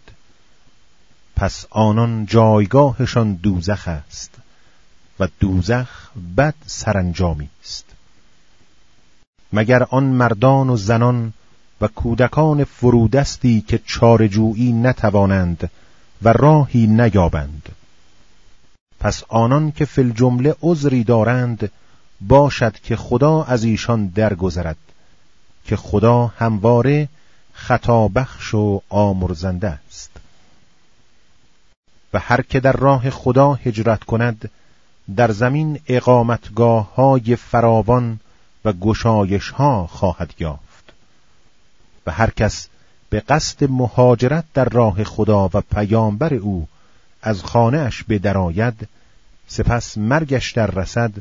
پس آنان جایگاهشان دوزخ است. و دوزخ بد سرانجامی است. مگر آن مردان و زنان و کودکان فرودستی که چارجویی نتوانند و راهی نیابند؟ پس آنان که فی الجمله عذری دارند باشد که خدا از ایشان درگذرد که خدا همواره خطا بخش و آمرزنده است. و هر که در راه خدا هجرت کند در زمین اقامتگاه های فراوان و گشایش ها خواهد یافت. و هر کس به قصد مهاجرت در راه خدا و پیامبر او از خانهاش به درآید سپس مرگش در رسد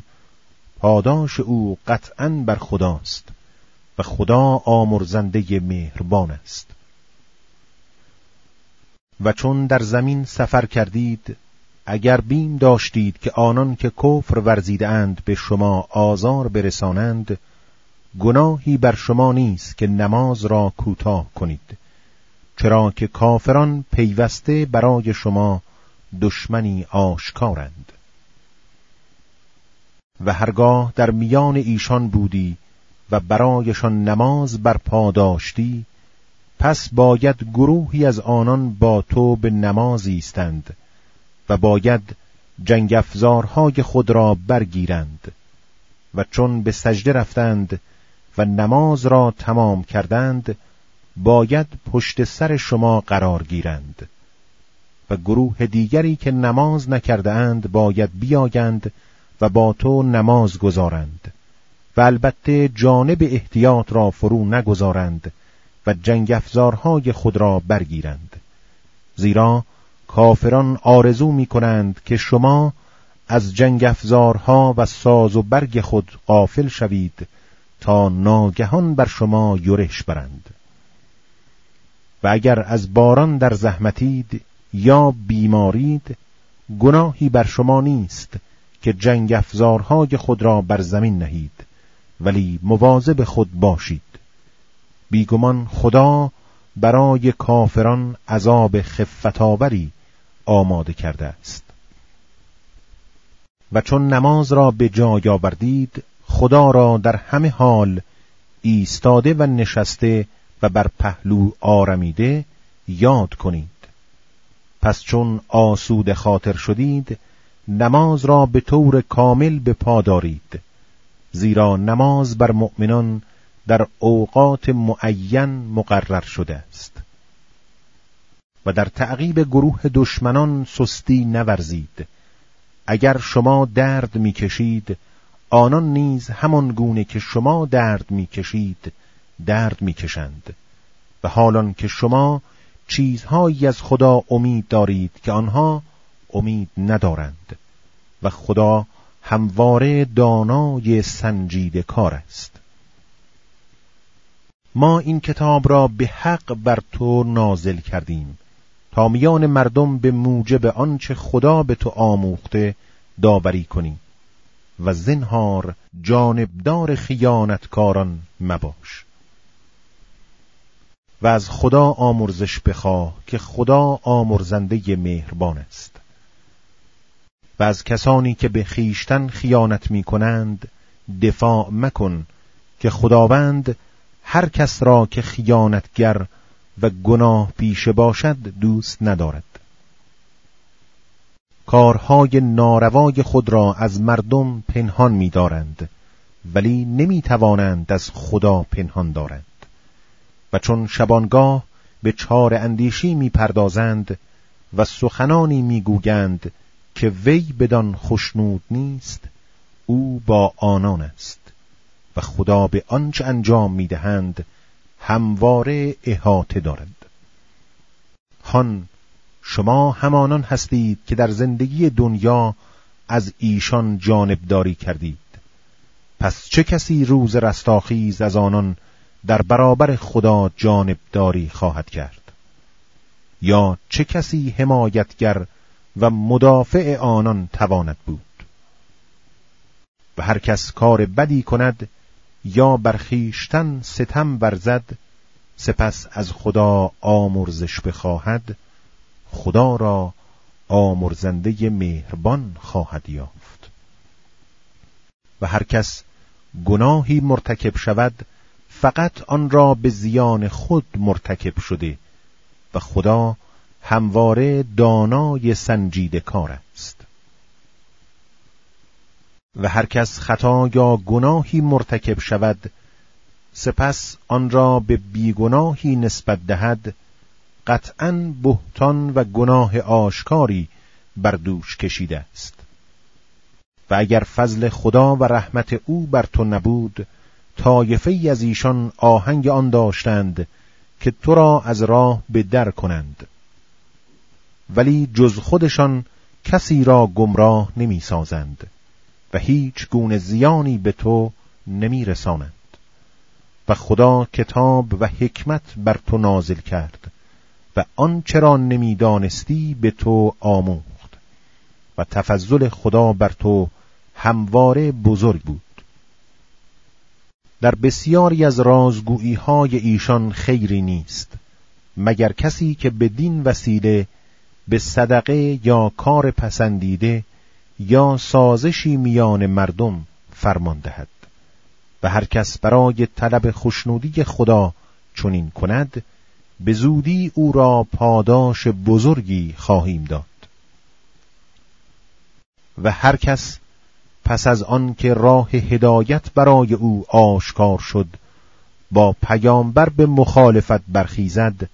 پاداش او قطعا بر خداست و خدا آمرزنده مهربان است. و چون در زمین سفر کردید اگر بیم داشتید که آنان که کفر ورزیده اند به شما آزار برسانند گناهی بر شما نیست که نماز را کوتاه کنید. چرا که کافران پیوسته برای شما دشمنی آشکارند. و هرگاه در میان ایشان بودی و برایشان نماز بر داشتی پس باید گروهی از آنان با تو به نماز ایستند. و باید جنگ افزارهای خود را برگیرند و چون به سجده رفتند و نماز را تمام کردند باید پشت سر شما قرار گیرند و گروه دیگری که نماز نکرده اند باید بیایند و با تو نماز گذارند و البته جانب احتیاط را فرو نگذارند و جنگ افزارهای خود را برگیرند زیرا کافران آرزو می کنند که شما از جنگ افزارها و ساز و برگ خود غافل شوید تا ناگهان بر شما یورش برند. و اگر از باران در زحمتید یا بیمارید گناهی بر شما نیست که جنگ افزارهای خود را بر زمین نهید ولی مواظب خود باشید. بیگمان خدا برای کافران عذاب خفتاوری آماده کرده است. و چون نماز را به جای آوردید خدا را در همه حال ایستاده و نشسته و بر پهلو آرمیده یاد کنید. پس چون آسود خاطر شدید نماز را به طور کامل به پا دارید. زیرا نماز بر مؤمنان در اوقات معین مقرر شده است. و در تعقیب گروه دشمنان سستی نورزید. اگر شما درد می‌کشید آنان نیز همان گونه که شما درد می‌کشید درد می‌کشند. و حالان که شما چیزهایی از خدا امید دارید که آنها امید ندارند و خدا همواره دانای سنجیده کار است. ما این کتاب را به حق بر تو نازل کردیم. تا میان مردم به موجب آنچه خدا به تو آموخته داوری کنی و زنهار جانبدار خیانتکاران مباش. و از خدا آمرزش بخواه که خدا آمرزنده مهربان است. و از کسانی که به خیشتن خیانت می کنند دفاع مکن که خداوند هر کس را که خیانتگر و گناه پیشه باشد دوست ندارد. کارهای ناروای خود را از مردم پنهان می‌دارند ولی نمی‌توانند از خدا پنهان دارند. و چون شبانگاه به چار اندیشی می‌پردازند و سخنانی می‌گویند که وی بدان خشنود نیست او با آنان است و خدا به آنچه انجام می‌دهند همواره احاطه دارد هان شما همانان هستید که در زندگی دنیا از ایشان جانبداری کردید. پس چه کسی روز رستاخیز از آنان در برابر خدا جانبداری خواهد کرد؟ یا چه کسی حمایتگر و مدافع آنان تواند بود؟ و هر کس کار بدی کند یا برخیشتن ستم ورزد سپس از خدا آمرزش بخواهد خدا را آمرزنده مهربان خواهد یافت. و هر کس گناهی مرتکب شود فقط آن را به زیان خود مرتکب شده و خدا همواره دانای سنجیده کار است. و هر کس خطا یا گناهی مرتکب شود سپس آن را به بیگناهی نسبت دهد قطعا بهتان و گناه آشکاری بر دوش کشیده است. و اگر فضل خدا و رحمت او بر تو نبود طایفه ای از ایشان آهنگ آن داشتند که تو را از راه به در کنند. ولی جز خودشان کسی را گمراه نمی سازند و هیچ گونه زیانی به تو نمی رسانند و خدا کتاب و حکمت بر تو نازل کرد و آنچه را نمی‌دانستی به تو آموخت و تفضل خدا بر تو همواره بزرگ بود. در بسیاری از رازگویی های ایشان خیری نیست مگر کسی که به دین وسیله به صدقه یا کار پسندیده یا سازشی میان مردم فرمان دهد. و هر کس برای طلب خوشنودی خدا چنین کند به زودی او را پاداش بزرگی خواهیم داد. و هر کس پس از آن که راه هدایت برای او آشکار شد با پیامبر به مخالفت برخیزد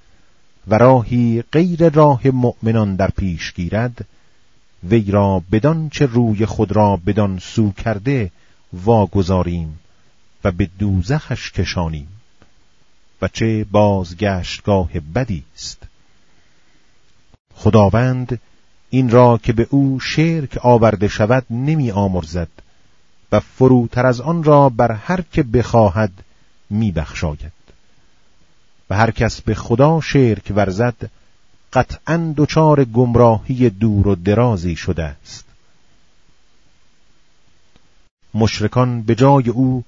و راهی غیر راه مؤمنان در پیش گیرد وی را بدان چه روی خود را بدان سو کرده واگذاریم و به دوزخش کشانیم و چه بازگشتگاه بدی است. خداوند این را که به او شرک آورده شود نمی آمرزد و فروتر از آن را بر هر که بخواهد می بخشاید. و هر کس به خدا شرک ورزد قطعا دچار گمراهی دور و درازی شده است. مشرکان به جای او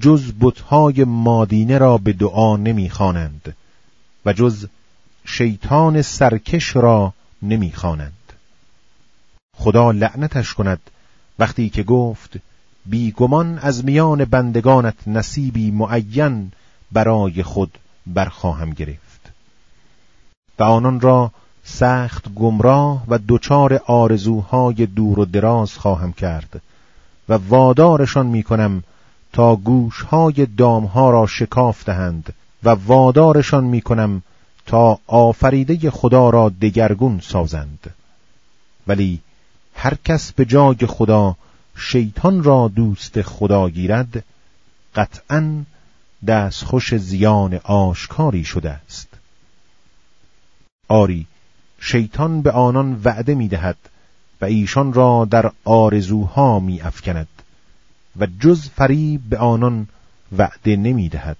جز بتهای مادینه را به دعا نمی‌خوانند و جز شیطان سرکش را نمی‌خوانند. خدا لعنتش کند وقتی که گفت بیگمان از میان بندگانت نصیبی معین برای خود برخواهم گرفت. و آنان را سخت گمراه و دچار آرزوهای دور و دراز خواهم کرد و وادارشان می‌کنم تا گوشهای دامها را شکافتهند و وادارشان می‌کنم تا آفریده خدا را دگرگون سازند. ولی هر کس به جای خدا شیطان را دوست خدا گیرد قطعا دستخوش زیان آشکاری شده است. آری شیطان به آنان وعده می دهد و ایشان را در آرزوها می افکند و جز فریب به آنان وعده نمی دهد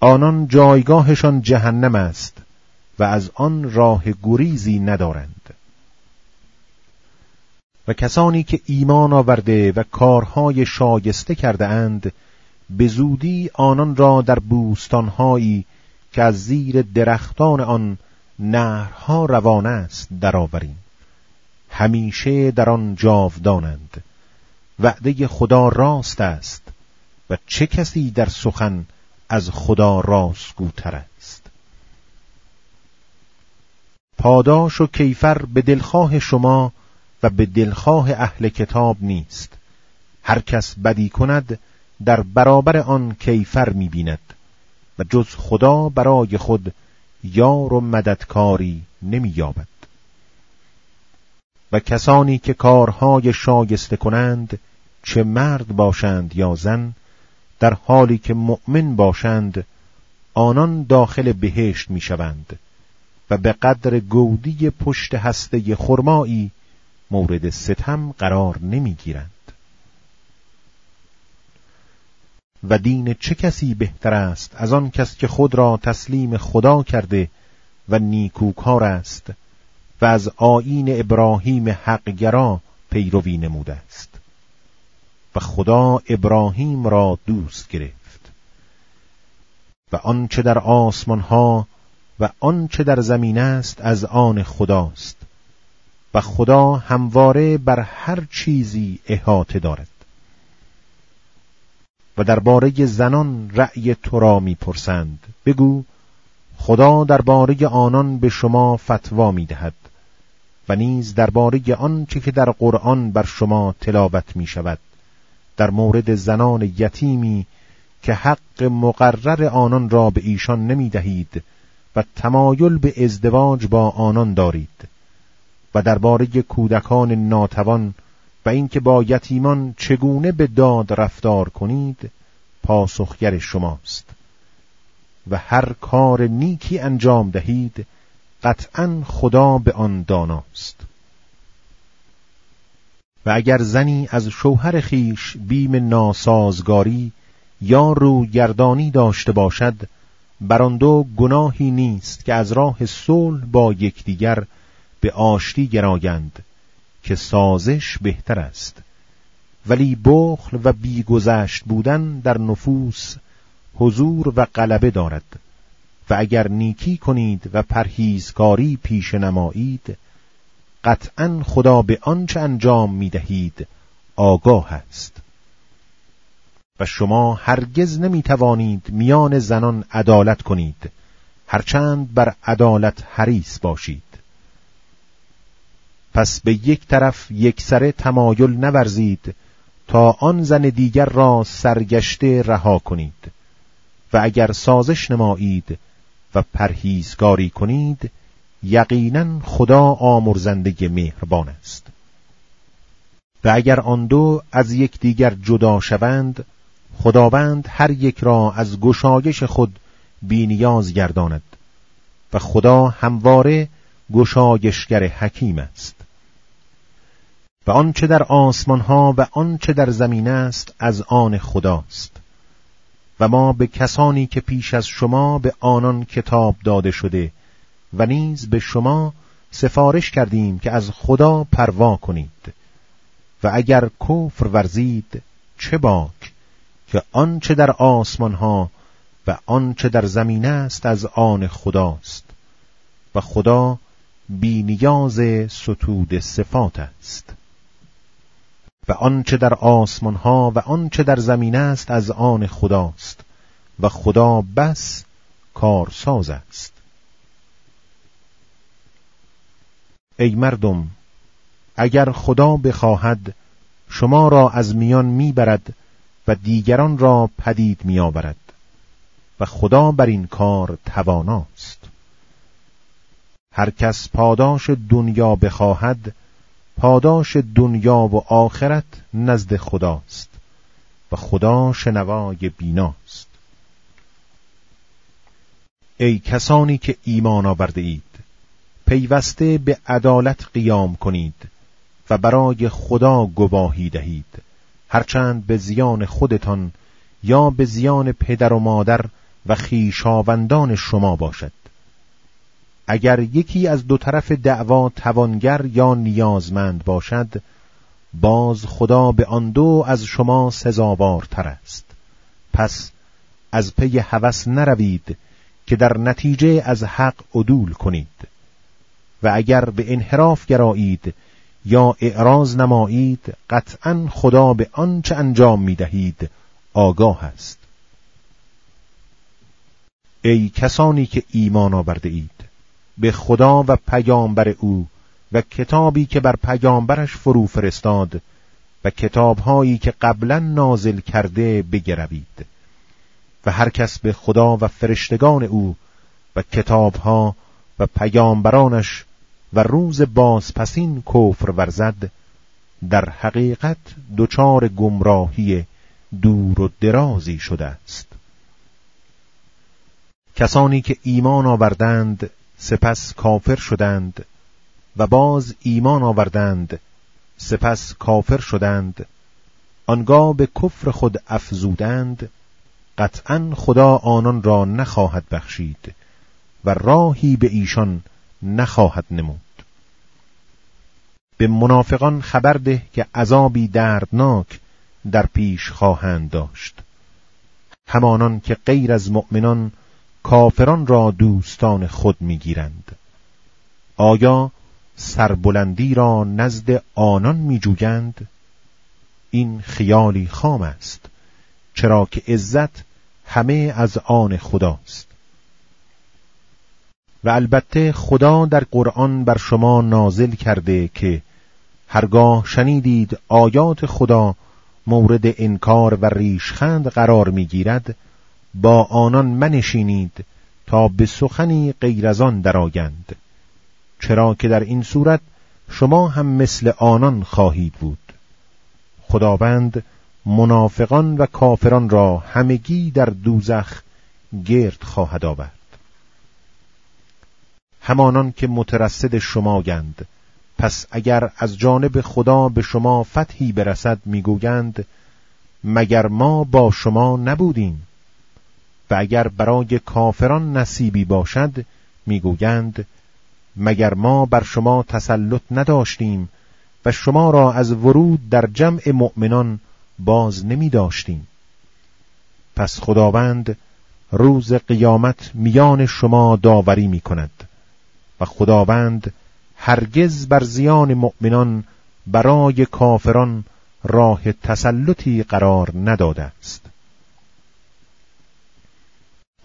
آنان جایگاهشان جهنم است و از آن راه گریزی ندارند. و کسانی که ایمان آورده و کارهای شایسته کرده اند به زودی آنان را در بوستانهایی که از زیر درختان آن نهرها روان است درآوریم همیشه در آن جاودانند. وعده خدا راست است و چه کسی در سخن از خدا راستگوتر است. پاداش و کیفر به دلخواه شما و به دلخواه اهل کتاب نیست. هر کس بدی کند در برابر آن کیفر می‌بیند. جز خدا برای خود یار و مددکاری نمییابد. و کسانی که کارهای شایسته کنند چه مرد باشند یا زن در حالی که مؤمن باشند آنان داخل بهشت می‌شوند و به قدر گودی پشت هسته خرمایی مورد ستم قرار نمی‌گیرند. و دین چه کسی بهتر است از آن کس که خود را تسلیم خدا کرده و نیکوکار است و از آیین ابراهیم حقگرا پیروی نموده است. و خدا ابراهیم را دوست گرفت. و آنچه در آسمان ها و آنچه در زمین است از آن خداست. و خدا همواره بر هر چیزی احاطه دارد. و درباره زنان رأی تو را می‌پرسند. بگو خدا درباره آنان به شما فتوا می‌دهد و نیز درباره آنچه که در قرآن بر شما تلاوت می شود در مورد زنان یتیمی که حق مقرر آنان را به ایشان نمی دهید و تمایل به ازدواج با آنان دارید و درباره کودکان ناتوان و اینکه با یتیمان چگونه به داد رفتار کنید پاسخگر شماست. و هر کار نیکی انجام دهید قطعا خدا به آن داناست. و اگر زنی از شوهر خیش بیم ناسازگاری یا روگردانی داشته باشد بر دو گناهی نیست که از راه صلح با یکدیگر به آشتی گرایند. که سازش بهتر است. ولی بخل و بیگذشت بودن در نفوس حضور و غلبه دارد. و اگر نیکی کنید و پرهیزکاری پیش نمایید قطعا خدا به آنچه انجام می دهید آگاه است. و شما هرگز نمی توانید میان زنان عدالت کنید. هرچند بر عدالت حریص باشید. پس به یک طرف یک سره تمایل نورزید تا آن زن دیگر را سرگشته رها کنید و اگر سازش نمایید و پرهیزگاری کنید یقینا خدا آمرزنده مهربان است. و اگر آن دو از یکدیگر جدا شوند خداوند هر یک را از گشایش خود بینیاز گرداند و خدا همواره گشایشگر حکیم است. و آنچه در آسمان ها و آنچه در زمین است از آن خداست. و ما به کسانی که پیش از شما به آنان کتاب داده شده و نیز به شما سفارش کردیم که از خدا پروا کنید. و اگر کفر ورزید چه باک که آنچه در آسمان ها و آنچه در زمین است از آن خداست. و خدا بینیاز ستود صفات است. و آنچه در آسمان ها و آنچه در زمین است از آن خداست و خدا بس کارساز است. ای مردم اگر خدا بخواهد شما را از میان می‌برد و دیگران را پدید میآورد و خدا بر این کار تواناست. هر کس پاداش دنیا بخواهد پاداش دنیا و آخرت نزد خداست و خدا شنوای بیناست. ای کسانی که ایمان آورده اید پیوسته به عدالت قیام کنید و برای خدا گواهی دهید. هرچند به زیان خودتان یا به زیان پدر و مادر و خیشاوندان شما باشد. اگر یکی از دو طرف دعوا توانگر یا نیازمند باشد باز خدا به آن دو از شما سزاوارتر است. پس از پی هوس نروید که در نتیجه از حق عدول کنید. و اگر به انحراف گرایید یا اعراض نمایید قطعا خدا به آنچه انجام می دهید آگاه است. ای کسانی که ایمان آورده اید به خدا و پیامبر او و کتابی که بر پیامبرش فرو فرستاد و کتابهایی که قبلا نازل کرده بگروید. و هر کس به خدا و فرشتگان او و کتابها و پیامبرانش و روز بازپسین کفر ورزد در حقیقت دچار گمراهی دور و درازی شده است. کسانی که ایمان آوردند سپس کافر شدند و باز ایمان آوردند. سپس کافر شدند. آنگاه به کفر خود افزودند. قطعا خدا آنان را نخواهد بخشید و راهی به ایشان نخواهد نمود. به منافقان خبر ده که عذابی دردناک در پیش خواهند داشت. همانان که غیر از مؤمنان کافران را دوستان خود می‌گیرند. آیا سربلندی را نزد آنان میجویند؟ این خیالی خام است چرا که عزت همه از آن خداست. و البته خدا در قرآن بر شما نازل کرده که هرگاه شنیدید آیات خدا مورد انکار و ریشخند قرار می‌گیرد با آنان منشینید تا به سخنی غیر از آن درآیند. چرا که در این صورت شما هم مثل آنان خواهید بود. خداوند منافقان و کافران را همگی در دوزخ گرد خواهد آورد. همانان که مترصد شما گند پس اگر از جانب خدا به شما فتحی برسد می‌گویند مگر ما با شما نبودیم؟ و اگر برای کافران نصیبی باشد می‌گویند مگر ما بر شما تسلط نداشتیم و شما را از ورود در جمع مؤمنان باز نمی داشتیم پس خداوند روز قیامت میان شما داوری می کند و خداوند هرگز بر زیان مؤمنان برای کافران راه تسلطی قرار نداده است.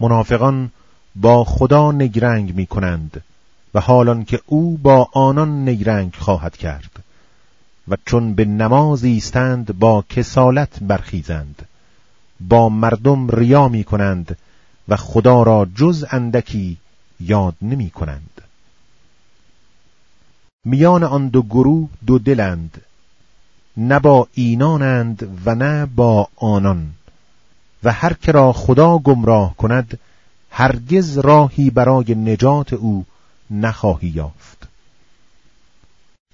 منافقان با خدا نگرنگ می کنند و حالان که او با آنان نگرنگ خواهد کرد و چون به نماز ایستند با کسالت برخیزند با مردم ریا می کنند و خدا را جز اندکی یاد نمی کنند میان آن دو گروه دو دلند نه با اینانند و نه با آنان. و هر که را خدا گمراه کند هرگز راهی برای نجات او نخواهی یافت.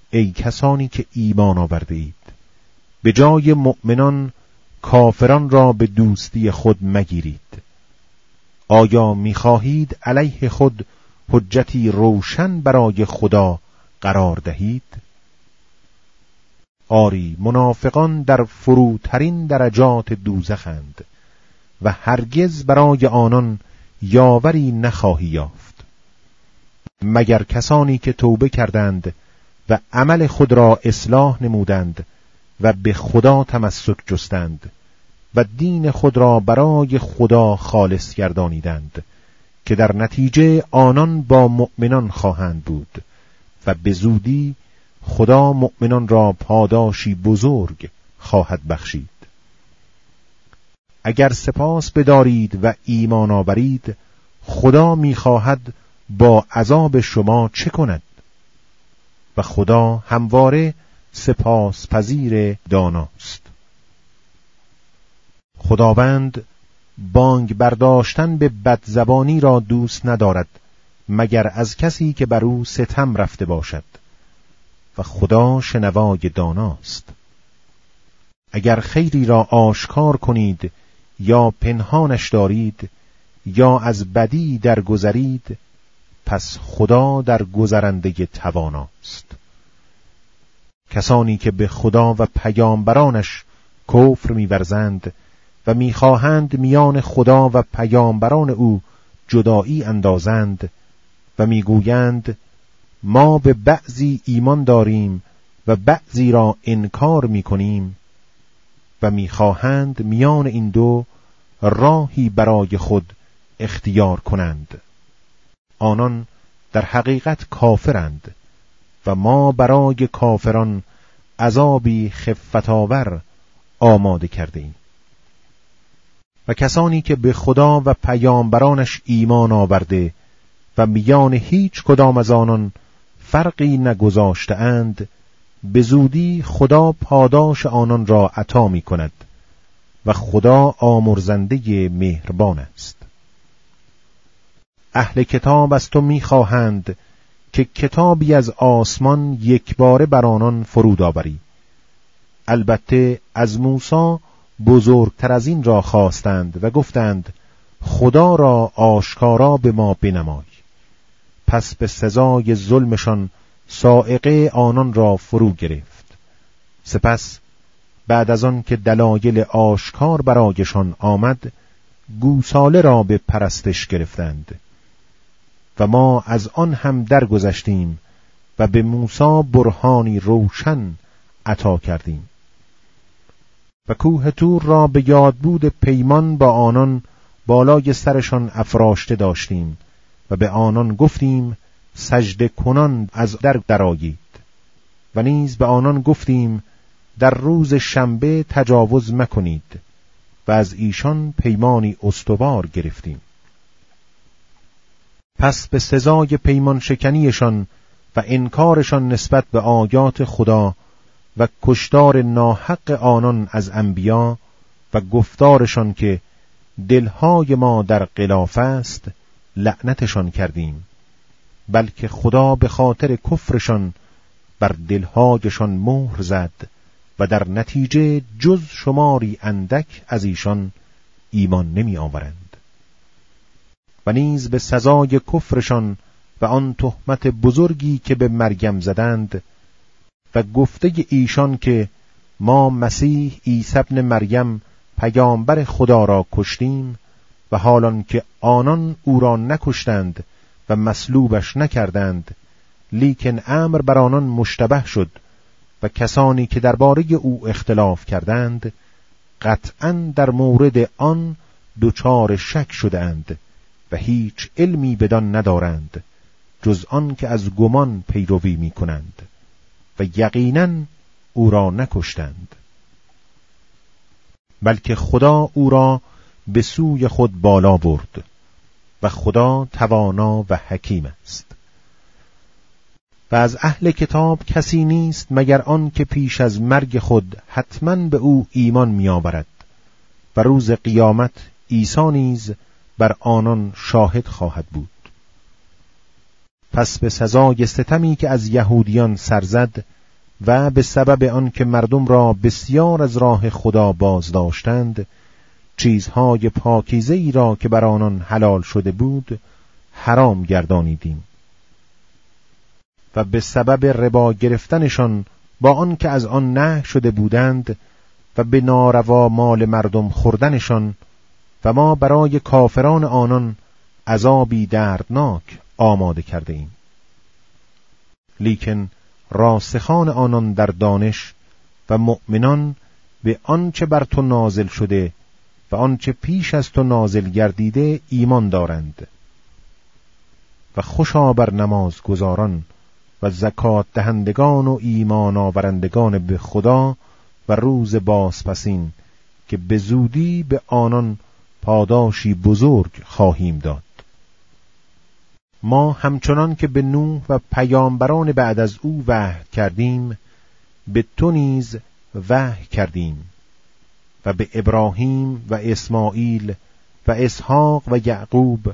ای کسانی که ایمان آورده اید به جای مؤمنان کافران را به دوستی خود مگیرید. آیا می‌خواهید علیه خود حجتی روشن برای خدا قرار دهید؟ آری منافقان در فروترین درجات دوزخند. و هرگز برای آنان یاوری نخواهی یافت. مگر کسانی که توبه کردند و عمل خود را اصلاح نمودند و به خدا تمسک جستند و دین خود را برای خدا خالص گردانیدند که در نتیجه آنان با مؤمنان خواهند بود و به زودی خدا مؤمنان را پاداشی بزرگ خواهد بخشید. اگر سپاس بدارید و ایمان آورید خدا می‌خواهد با عذاب شما چه کند؟ و خدا همواره سپاس پذیر داناست. خداوند بانگ برداشتن به بدزبانی را دوست ندارد مگر از کسی که بر او ستم رفته باشد. و خدا شنوای داناست. اگر خیری را آشکار کنید یا پنهانش دارید یا از بدی درگذرید پس خدا در گذرنده تواناست. کسانی که به خدا و پیامبرانش کفر میورزند و می‌خواهند میان خدا و پیامبران او جدایی اندازند و می‌گویند ما به بعضی ایمان داریم و بعضی را انکار می‌کنیم می‌خواهند میان این دو راهی برای خود اختیار کنند. آنان در حقیقت کافرند و ما برای کافران عذابی خفتاور آماده کرده ایم و کسانی که به خدا و پیامبرانش ایمان آورده و میان هیچ کدام از آنان فرقی نگذاشته اند به زودی خدا پاداش آنان را عطا می کند و خدا آمرزنده مهربان است. اهل کتاب از تو می‌خواهند که کتابی از آسمان یک بار بر آنان فرود آوری. البته از موسی بزرگتر از این را خواستند و گفتند خدا را آشکارا به ما بنمای. پس به سزای ظلمشان سائقه آنان را فرو گرفت. سپس بعد از آن که دلایل آشکار برایشان آمد گوساله را به پرستش گرفتند. و ما از آن هم درگذشتیم و به موسی برهانی روشن عطا کردیم. و کوه تور را به یادبود پیمان با آنان بالای سرشان افراشته داشتیم و به آنان گفتیم سجده کنان از در درآیید. و نیز به آنان گفتیم در روز شنبه تجاوز مکنید. و از ایشان پیمانی استوار گرفتیم. پس به سزای پیمان شکنیشان و انکارشان نسبت به آیات خدا و کشتار ناحق آنان از انبیا و گفتارشان که دلهای ما در قلاف است لعنتشان کردیم. بلکه خدا به خاطر کفرشان بر دلهایشان مهر زد و در نتیجه جز شماری اندک از ایشان ایمان نمی آورند و نیز به سزای کفرشان و آن تهمت بزرگی که به مریم زدند و گفته ایشان که ما مسیح عیسی ابن مریم پیامبر خدا را کشتیم و حالان که آنان او را نکشتند و مصلوبش نکردند لیکن امر بر آنان مشتبه شد و کسانی که درباره او اختلاف کردند قطعا در مورد آن دچار شک شدند و هیچ علمی بدان ندارند جز آن که از گمان پیروی می کنند و یقینا او را نکشتند. بلکه خدا او را به سوی خود بالا برد. و خدا توانا و حکیم است. و از اهل کتاب کسی نیست مگر آن که پیش از مرگ خود حتما به او ایمان میآورد و روز قیامت عیسی نیز بر آنان شاهد خواهد بود. پس به سزای ستمی که از یهودیان سرزد و به سبب آنکه مردم را بسیار از راه خدا باز داشتند چیزهای پاکیزه ای را که بر آنان حلال شده بود حرام گردانیدیم. و به سبب ربا گرفتنشان با آنکه از آن نه شده بودند و به ناروا مال مردم خوردنشان و ما برای کافران آنان عذابی دردناک آماده کرده ایم. لیکن راسخان آنان در دانش و مؤمنان به آنچه بر تو نازل شده و آنچه پیش از تو نازل گردیده ایمان دارند. و خوشا بر نماز گذاران و زکات دهندگان و ایمان آورندگان به خدا و روز بازپسین که به زودی به آنان پاداشی بزرگ خواهیم داد. ما همچنان که به نوح و پیامبران بعد از او وحی کردیم به تو نیز وحی کردیم. و به ابراهیم و اسماعیل و اسحاق و یعقوب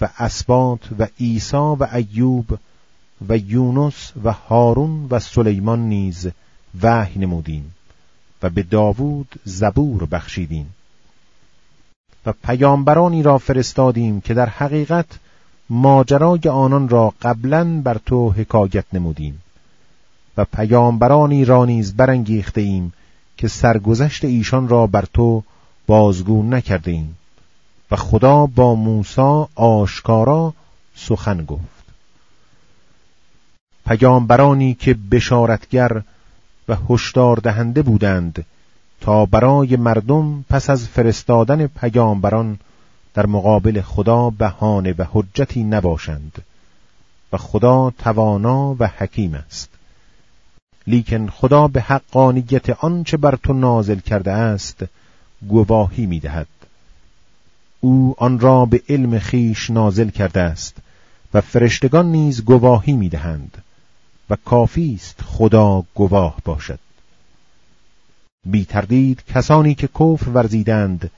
و اسباط و عیسی و ایوب و یونس و هارون و سلیمان نیز وحی نمودیم و به داوود زبور بخشیدیم. و پیامبرانی را فرستادیم که در حقیقت ماجرای آنان را قبلا بر تو حکایت نمودیم. و پیامبرانی را نیز برانگیخته ایم که سرگذشت ایشان را بر تو بازگو نکرده ایم و خدا با موسی آشکارا سخن گفت. پیامبرانی که بشارتگر و هشدار دهنده بودند تا برای مردم پس از فرستادن پیامبران در مقابل خدا بهانه و حجتی نباشند. و خدا توانا و حکیم است. لیکن خدا به حقانیت آنچه بر تو نازل کرده است گواهی می‌دهد. او آن را به علم خیش نازل کرده است و فرشتگان نیز گواهی می‌دهند و کافی است خدا گواه باشد. بی تردید کسانی که کفر ورزیدند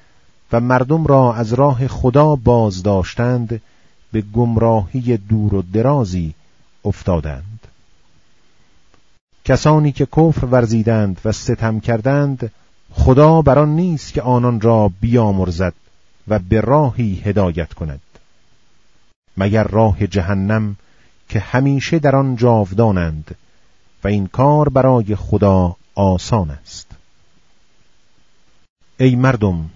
و مردم را از راه خدا باز داشتند به گمراهی دور و درازی افتادند. کسانی که کفر ورزیدند و ستم کردند خدا بر آن نیست که آنان را بیامرزد و به راهی هدایت کند. مگر راه جهنم که همیشه در آن جاودانند و این کار برای خدا آسان است؟ ای مردم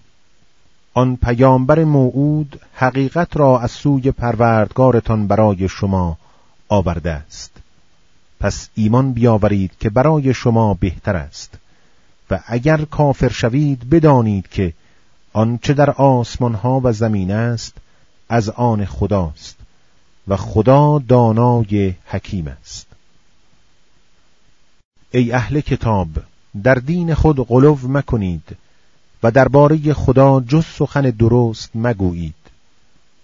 آن پیامبر موعود حقیقت را از سوی پروردگارتان برای شما آورده است. پس ایمان بیاورید که برای شما بهتر است. و اگر کافر شوید بدانید که آنچه در آسمان ها و زمین است از آن خداست و خدا دانای حکیم است. ای اهل کتاب در دین خود غلو مکنید و درباره خدا جز سخن درست مگویید.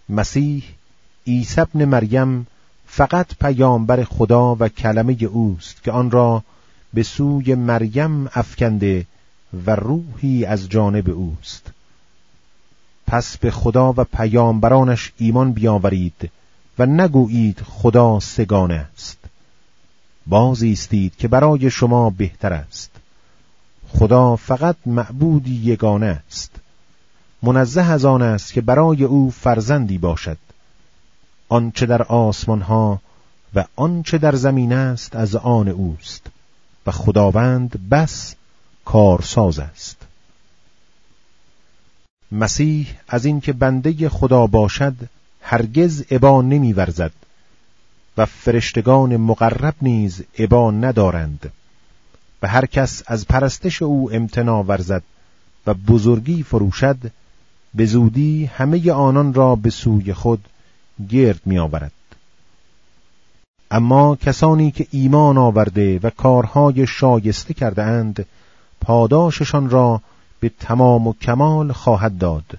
مسیح عیسی ابن مریم فقط پیامبر خدا و کلمه اوست که آن را به سوی مریم افکنده و روحی از جانب اوست. پس به خدا و پیامبرانش ایمان بیاورید و نگویید خدا سگانه است. بازیستید که برای شما بهتر است. خدا فقط معبودی یگانه است. منزه از آن است که برای او فرزندی باشد. آنچه در آسمان ها و آنچه در زمین است از آن اوست. و خداوند بس کارساز است. مسیح از اینکه بنده خدا باشد هرگز ابا نمیورزد و فرشتگان مقرب نیز ابا ندارند. و هر کس از پرستش او امتنا ورزد و بزرگی فروشد به زودی همه آنان را به سوی خود گرد می آورد. اما کسانی که ایمان آورده و کارهای شایسته کرده اند پاداششان را به تمام و کمال خواهد داد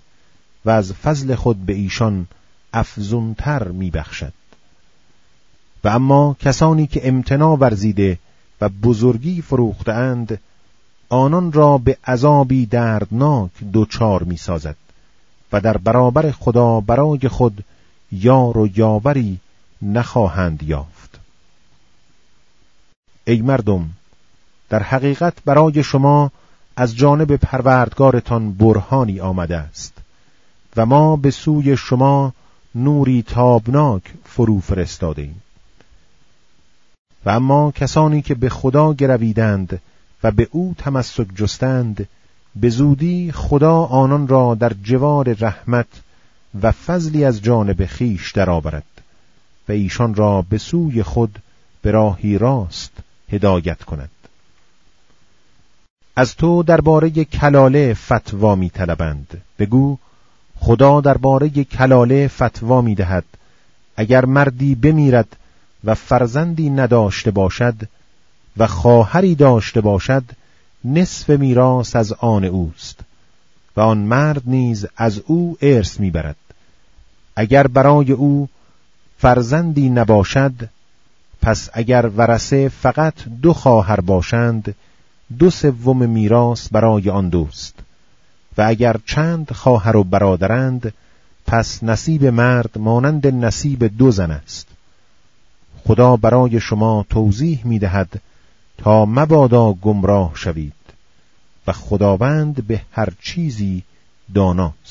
و از فضل خود به ایشان افزونتر میبخشد و اما کسانی که امتنا ورزیده و بزرگی اند آنان را به عذابی دردناک دوچار می سازد و در برابر خدا برای خود یار و یاوری نخواهند یافت. ای مردم در حقیقت برای شما از جانب پروردگارتان برهانی آمده است و ما به سوی شما نوری تابناک فرو فرستاده و اما کسانی که به خدا گرویدند و به او تمسک جستند به زودی خدا آنان را در جوار رحمت و فضلی از جانب خیش درآورد و ایشان را به سوی خود به راهی راست هدایت کند. از تو درباره کلاله فتوا می طلبند بگو خدا درباره کلاله فتوا می دهد اگر مردی بمیرد و فرزندی نداشته باشد و خواهری داشته باشد نصف میراث از آن اوست و آن مرد نیز از او ارث می‌برد. اگر برای او فرزندی نباشد پس اگر ورسه فقط دو خواهر باشند دو سوم میراث برای آن دوست. و اگر چند خواهر و برادرند پس نصیب مرد مانند نصیب دو زن است. خدا برای شما توضیح می دهد تا مبادا گمراه شوید. و خداوند به هر چیزی داناست